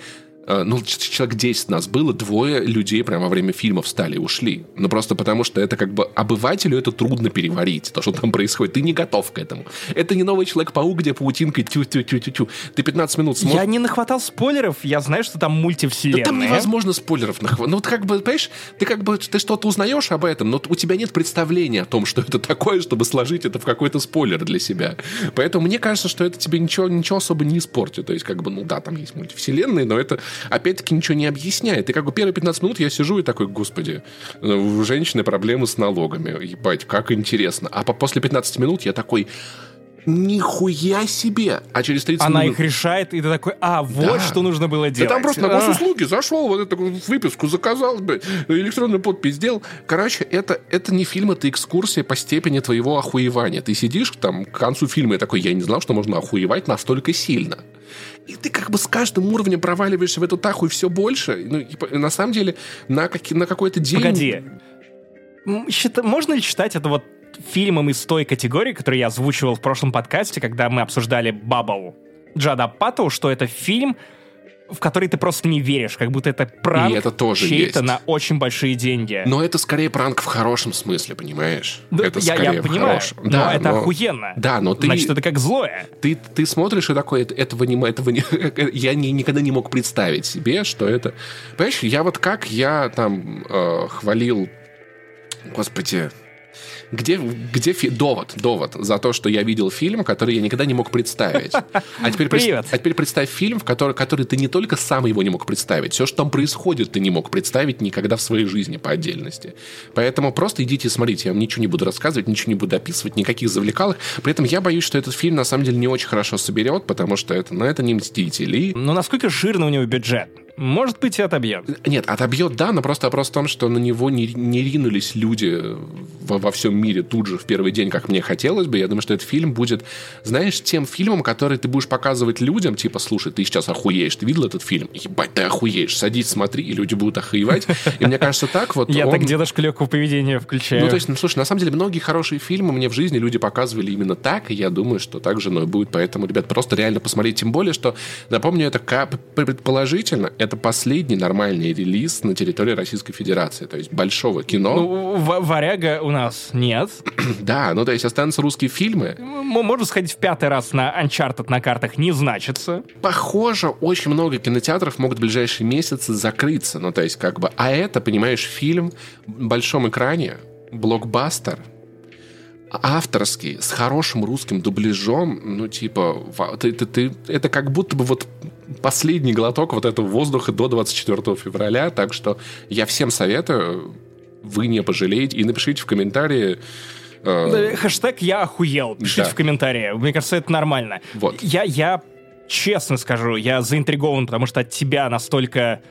ну, человек 10 нас было, двое людей прямо во время фильма встали и ушли. Ну, просто потому что это как бы обывателю это трудно переварить, то, что там происходит. Ты не готов к этому. Это не новый Человек-паук, где паутинка тю-тю-тю-тю-тю. Ты 15 минут смотришь... Я не нахватал спойлеров, я знаю, что там мультивселенная. Да там невозможно спойлеров нахватать. Ну, вот как бы, понимаешь, ты как бы, ты что-то узнаешь об этом, но у тебя нет представления о том, что это такое, чтобы сложить это в какой-то спойлер для себя. Поэтому мне кажется, что это тебе ничего, ничего особо не испортит. То есть, как бы, ну да, там есть мультивселенные, но это опять-таки ничего не объясняет. И как бы первые 15 минут я сижу и такой, господи, у женщины проблемы с налогами. Ебать, как интересно. А после 15 минут я такой, Нихуя себе! А через 30 Она минут... их решает, и ты такой, а, вот да. что нужно было делать. Да там просто на госуслуги зашел, вот эту выписку заказал, блядь, электронную подпись сделал. Короче, это, это не фильм, это экскурсия по степени твоего охуевания. Ты сидишь там к концу фильма и такой, я не знал, что можно охуевать настолько сильно. И ты как бы с каждым уровнем проваливаешься в эту таху и все больше. Ну, и, на самом деле, на, как, на какой-то день... Погоди. Можно ли считать это вот фильмом из той категории, которую я озвучивал в прошлом подкасте, когда мы обсуждали «Бабл» Джада Паттоу, что это фильм, в который ты просто не веришь, как будто это пранк и это тоже чей-то на очень большие деньги. Но это скорее пранк в хорошем смысле, понимаешь? Да, это я, я понимаю, хорошем. но да, это но... охуенно. Да, но ты... Значит, это как злое. Ты, ты смотришь и такой, этого не... Этого не я не, никогда не мог представить себе, что это... Понимаешь, я вот как я там э, хвалил... Господи, где, где фи... довод, довод за то, что я видел фильм, который я никогда не мог представить. А теперь, Привет. а теперь представь фильм, в который, который ты не только сам его не мог представить, все, что там происходит, ты не мог представить никогда в своей жизни по отдельности. Поэтому просто идите смотрите, я вам ничего не буду рассказывать, ничего не буду описывать, никаких завлекалок. При этом я боюсь, что этот фильм на самом деле не очень хорошо соберет, потому что это, ну, это не «Мстители». Но насколько жирный у него бюджет? Может быть, и отобьет. Нет, отобьет, да, но просто вопрос в том, что на него не, не ринулись люди во, во всем мире тут же в первый день, как мне хотелось бы. Я думаю, что этот фильм будет, знаешь, тем фильмом, который ты будешь показывать людям, типа, слушай, ты сейчас охуеешь, ты видел этот фильм? Ебать, ты охуеешь, садись, смотри, и люди будут охуевать. И мне кажется, так вот Я так дедушка легкого поведения включаю. Ну, то есть, ну, слушай, на самом деле, многие хорошие фильмы мне в жизни люди показывали именно так, и я думаю, что так же оно и будет. Поэтому, ребят, просто реально посмотреть. Тем более, что, напомню, это предположительно, это последний нормальный релиз на территории Российской Федерации. То есть, большого кино. Ну, варяга у нас нет. да, ну, то есть, останутся русские фильмы. Можно сходить в пятый раз на Uncharted на картах не значится. Похоже, очень много кинотеатров могут в ближайшие месяцы закрыться. Ну, то есть, как бы... А это, понимаешь, фильм в большом экране, блокбастер, авторский, с хорошим русским дубляжом, ну, типа, ты, ты, ты- это как будто бы вот последний глоток вот этого воздуха до 24 февраля, так что я всем советую, вы не пожалеете, и напишите в комментарии, э, Хэштег «Я охуел». Пишите Да. в комментарии. Мне кажется, это нормально. Вот. Я, я честно скажу, я заинтригован, потому что от тебя настолько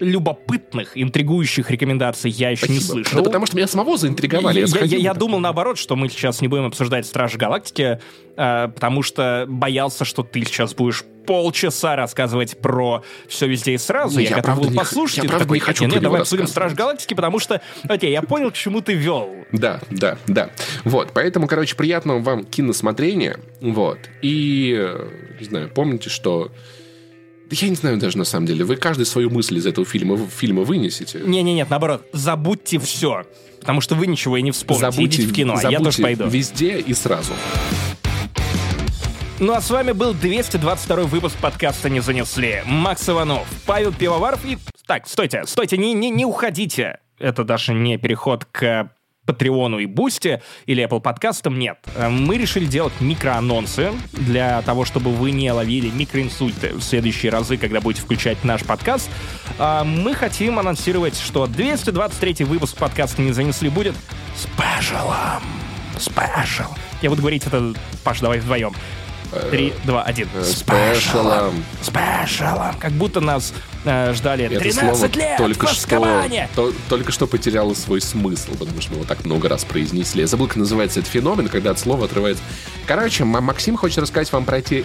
любопытных, интригующих рекомендаций я еще не спасибо. слышал. Да потому что меня самого заинтриговали. Я, я- я так. думал наоборот, что мы сейчас не будем обсуждать Стражи Галактики, э, потому что боялся, что ты сейчас будешь полчаса рассказывать про все везде и сразу. Не, я, я готов был не послушать. я ты правда такой, не хочу «Нет, про него давай обсудим рассказывать». Страж Галактики, потому что, окей, я понял, к чему ты вел. Да, да, да. Вот, поэтому, короче, приятного вам киносмотрения. Вот. И, не знаю, помните, что... Я не знаю даже на самом деле. Вы каждый свою мысль из этого фильма, фильма вынесете. Не-не-нет, наоборот, забудьте все. Потому что вы ничего и не вспомните. Идите в кино, а я забудьте тоже пойду. везде и сразу. Ну а с вами был 222 выпуск подкаста «Не занесли». Макс Иванов, Павел Пивоваров и... Так, стойте, стойте, не, не, не уходите. Это даже не переход к Patreon у и Boosty или Apple подкастам, нет. Э, Мы решили делать микроанонсы для того, чтобы вы не ловили микроинсульты в следующие разы, когда будете включать наш подкаст. А Мы хотим анонсировать, что 223 выпуск подкаста «Не занесли» будет спешалом. Спешал. Я буду говорить это, Паш, давай вдвоем. Три, два, один. Э, спешалом. Спешалом. Как будто нас э, ждали Это 13 слово лет только в что, то- только что потеряло свой смысл, потому что мы его так много раз произнесли. Я забыл, как называется этот феномен, когда от слова отрывается. Короче, Максим хочет рассказать вам про те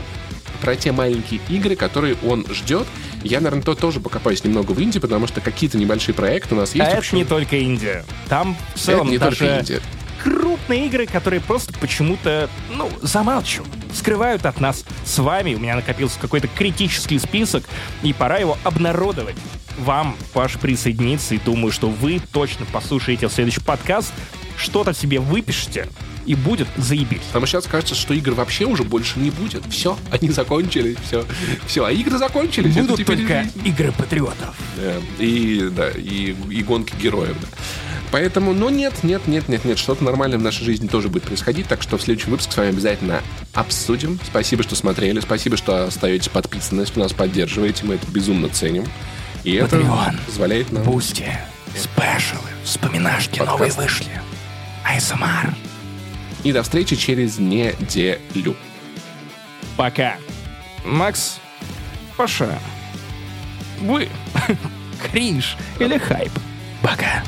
про те маленькие игры, которые он ждет. Я, наверное, то тоже покопаюсь немного в Индии, потому что какие-то небольшие проекты у нас А есть. в это не только Индия. Там в целом Это не только даже Индия. крупные игры, которые просто почему-то, ну, замалчивают, скрывают от нас с вами. У меня накопился какой-то критический список, и пора его обнародовать. Вам, Паш, присоединиться, и думаю, что вы точно послушаете следующий подкаст, что-то себе выпишите, и будет заебись. Потому сейчас кажется, что игр вообще уже больше не будет. Все, они закончились, все. Все, а игры закончились. это Будут теперь только игры патриотов. Да, и, да, и, и гонки героев, да. Поэтому, ну нет, нет, нет, нет, нет, что-то нормальное в нашей жизни тоже будет происходить, так что в следующем выпуске с вами обязательно обсудим. Спасибо, что смотрели, спасибо, что остаетесь подписаны, что нас поддерживаете, мы это безумно ценим. И это Patreon. позволяет нам... Boosty, спешалы, вспоминашки Подкаст. новые вышли. АСМР. И до встречи через неделю. Пока. Макс, Паша, вы, кринж или хайп? Пока.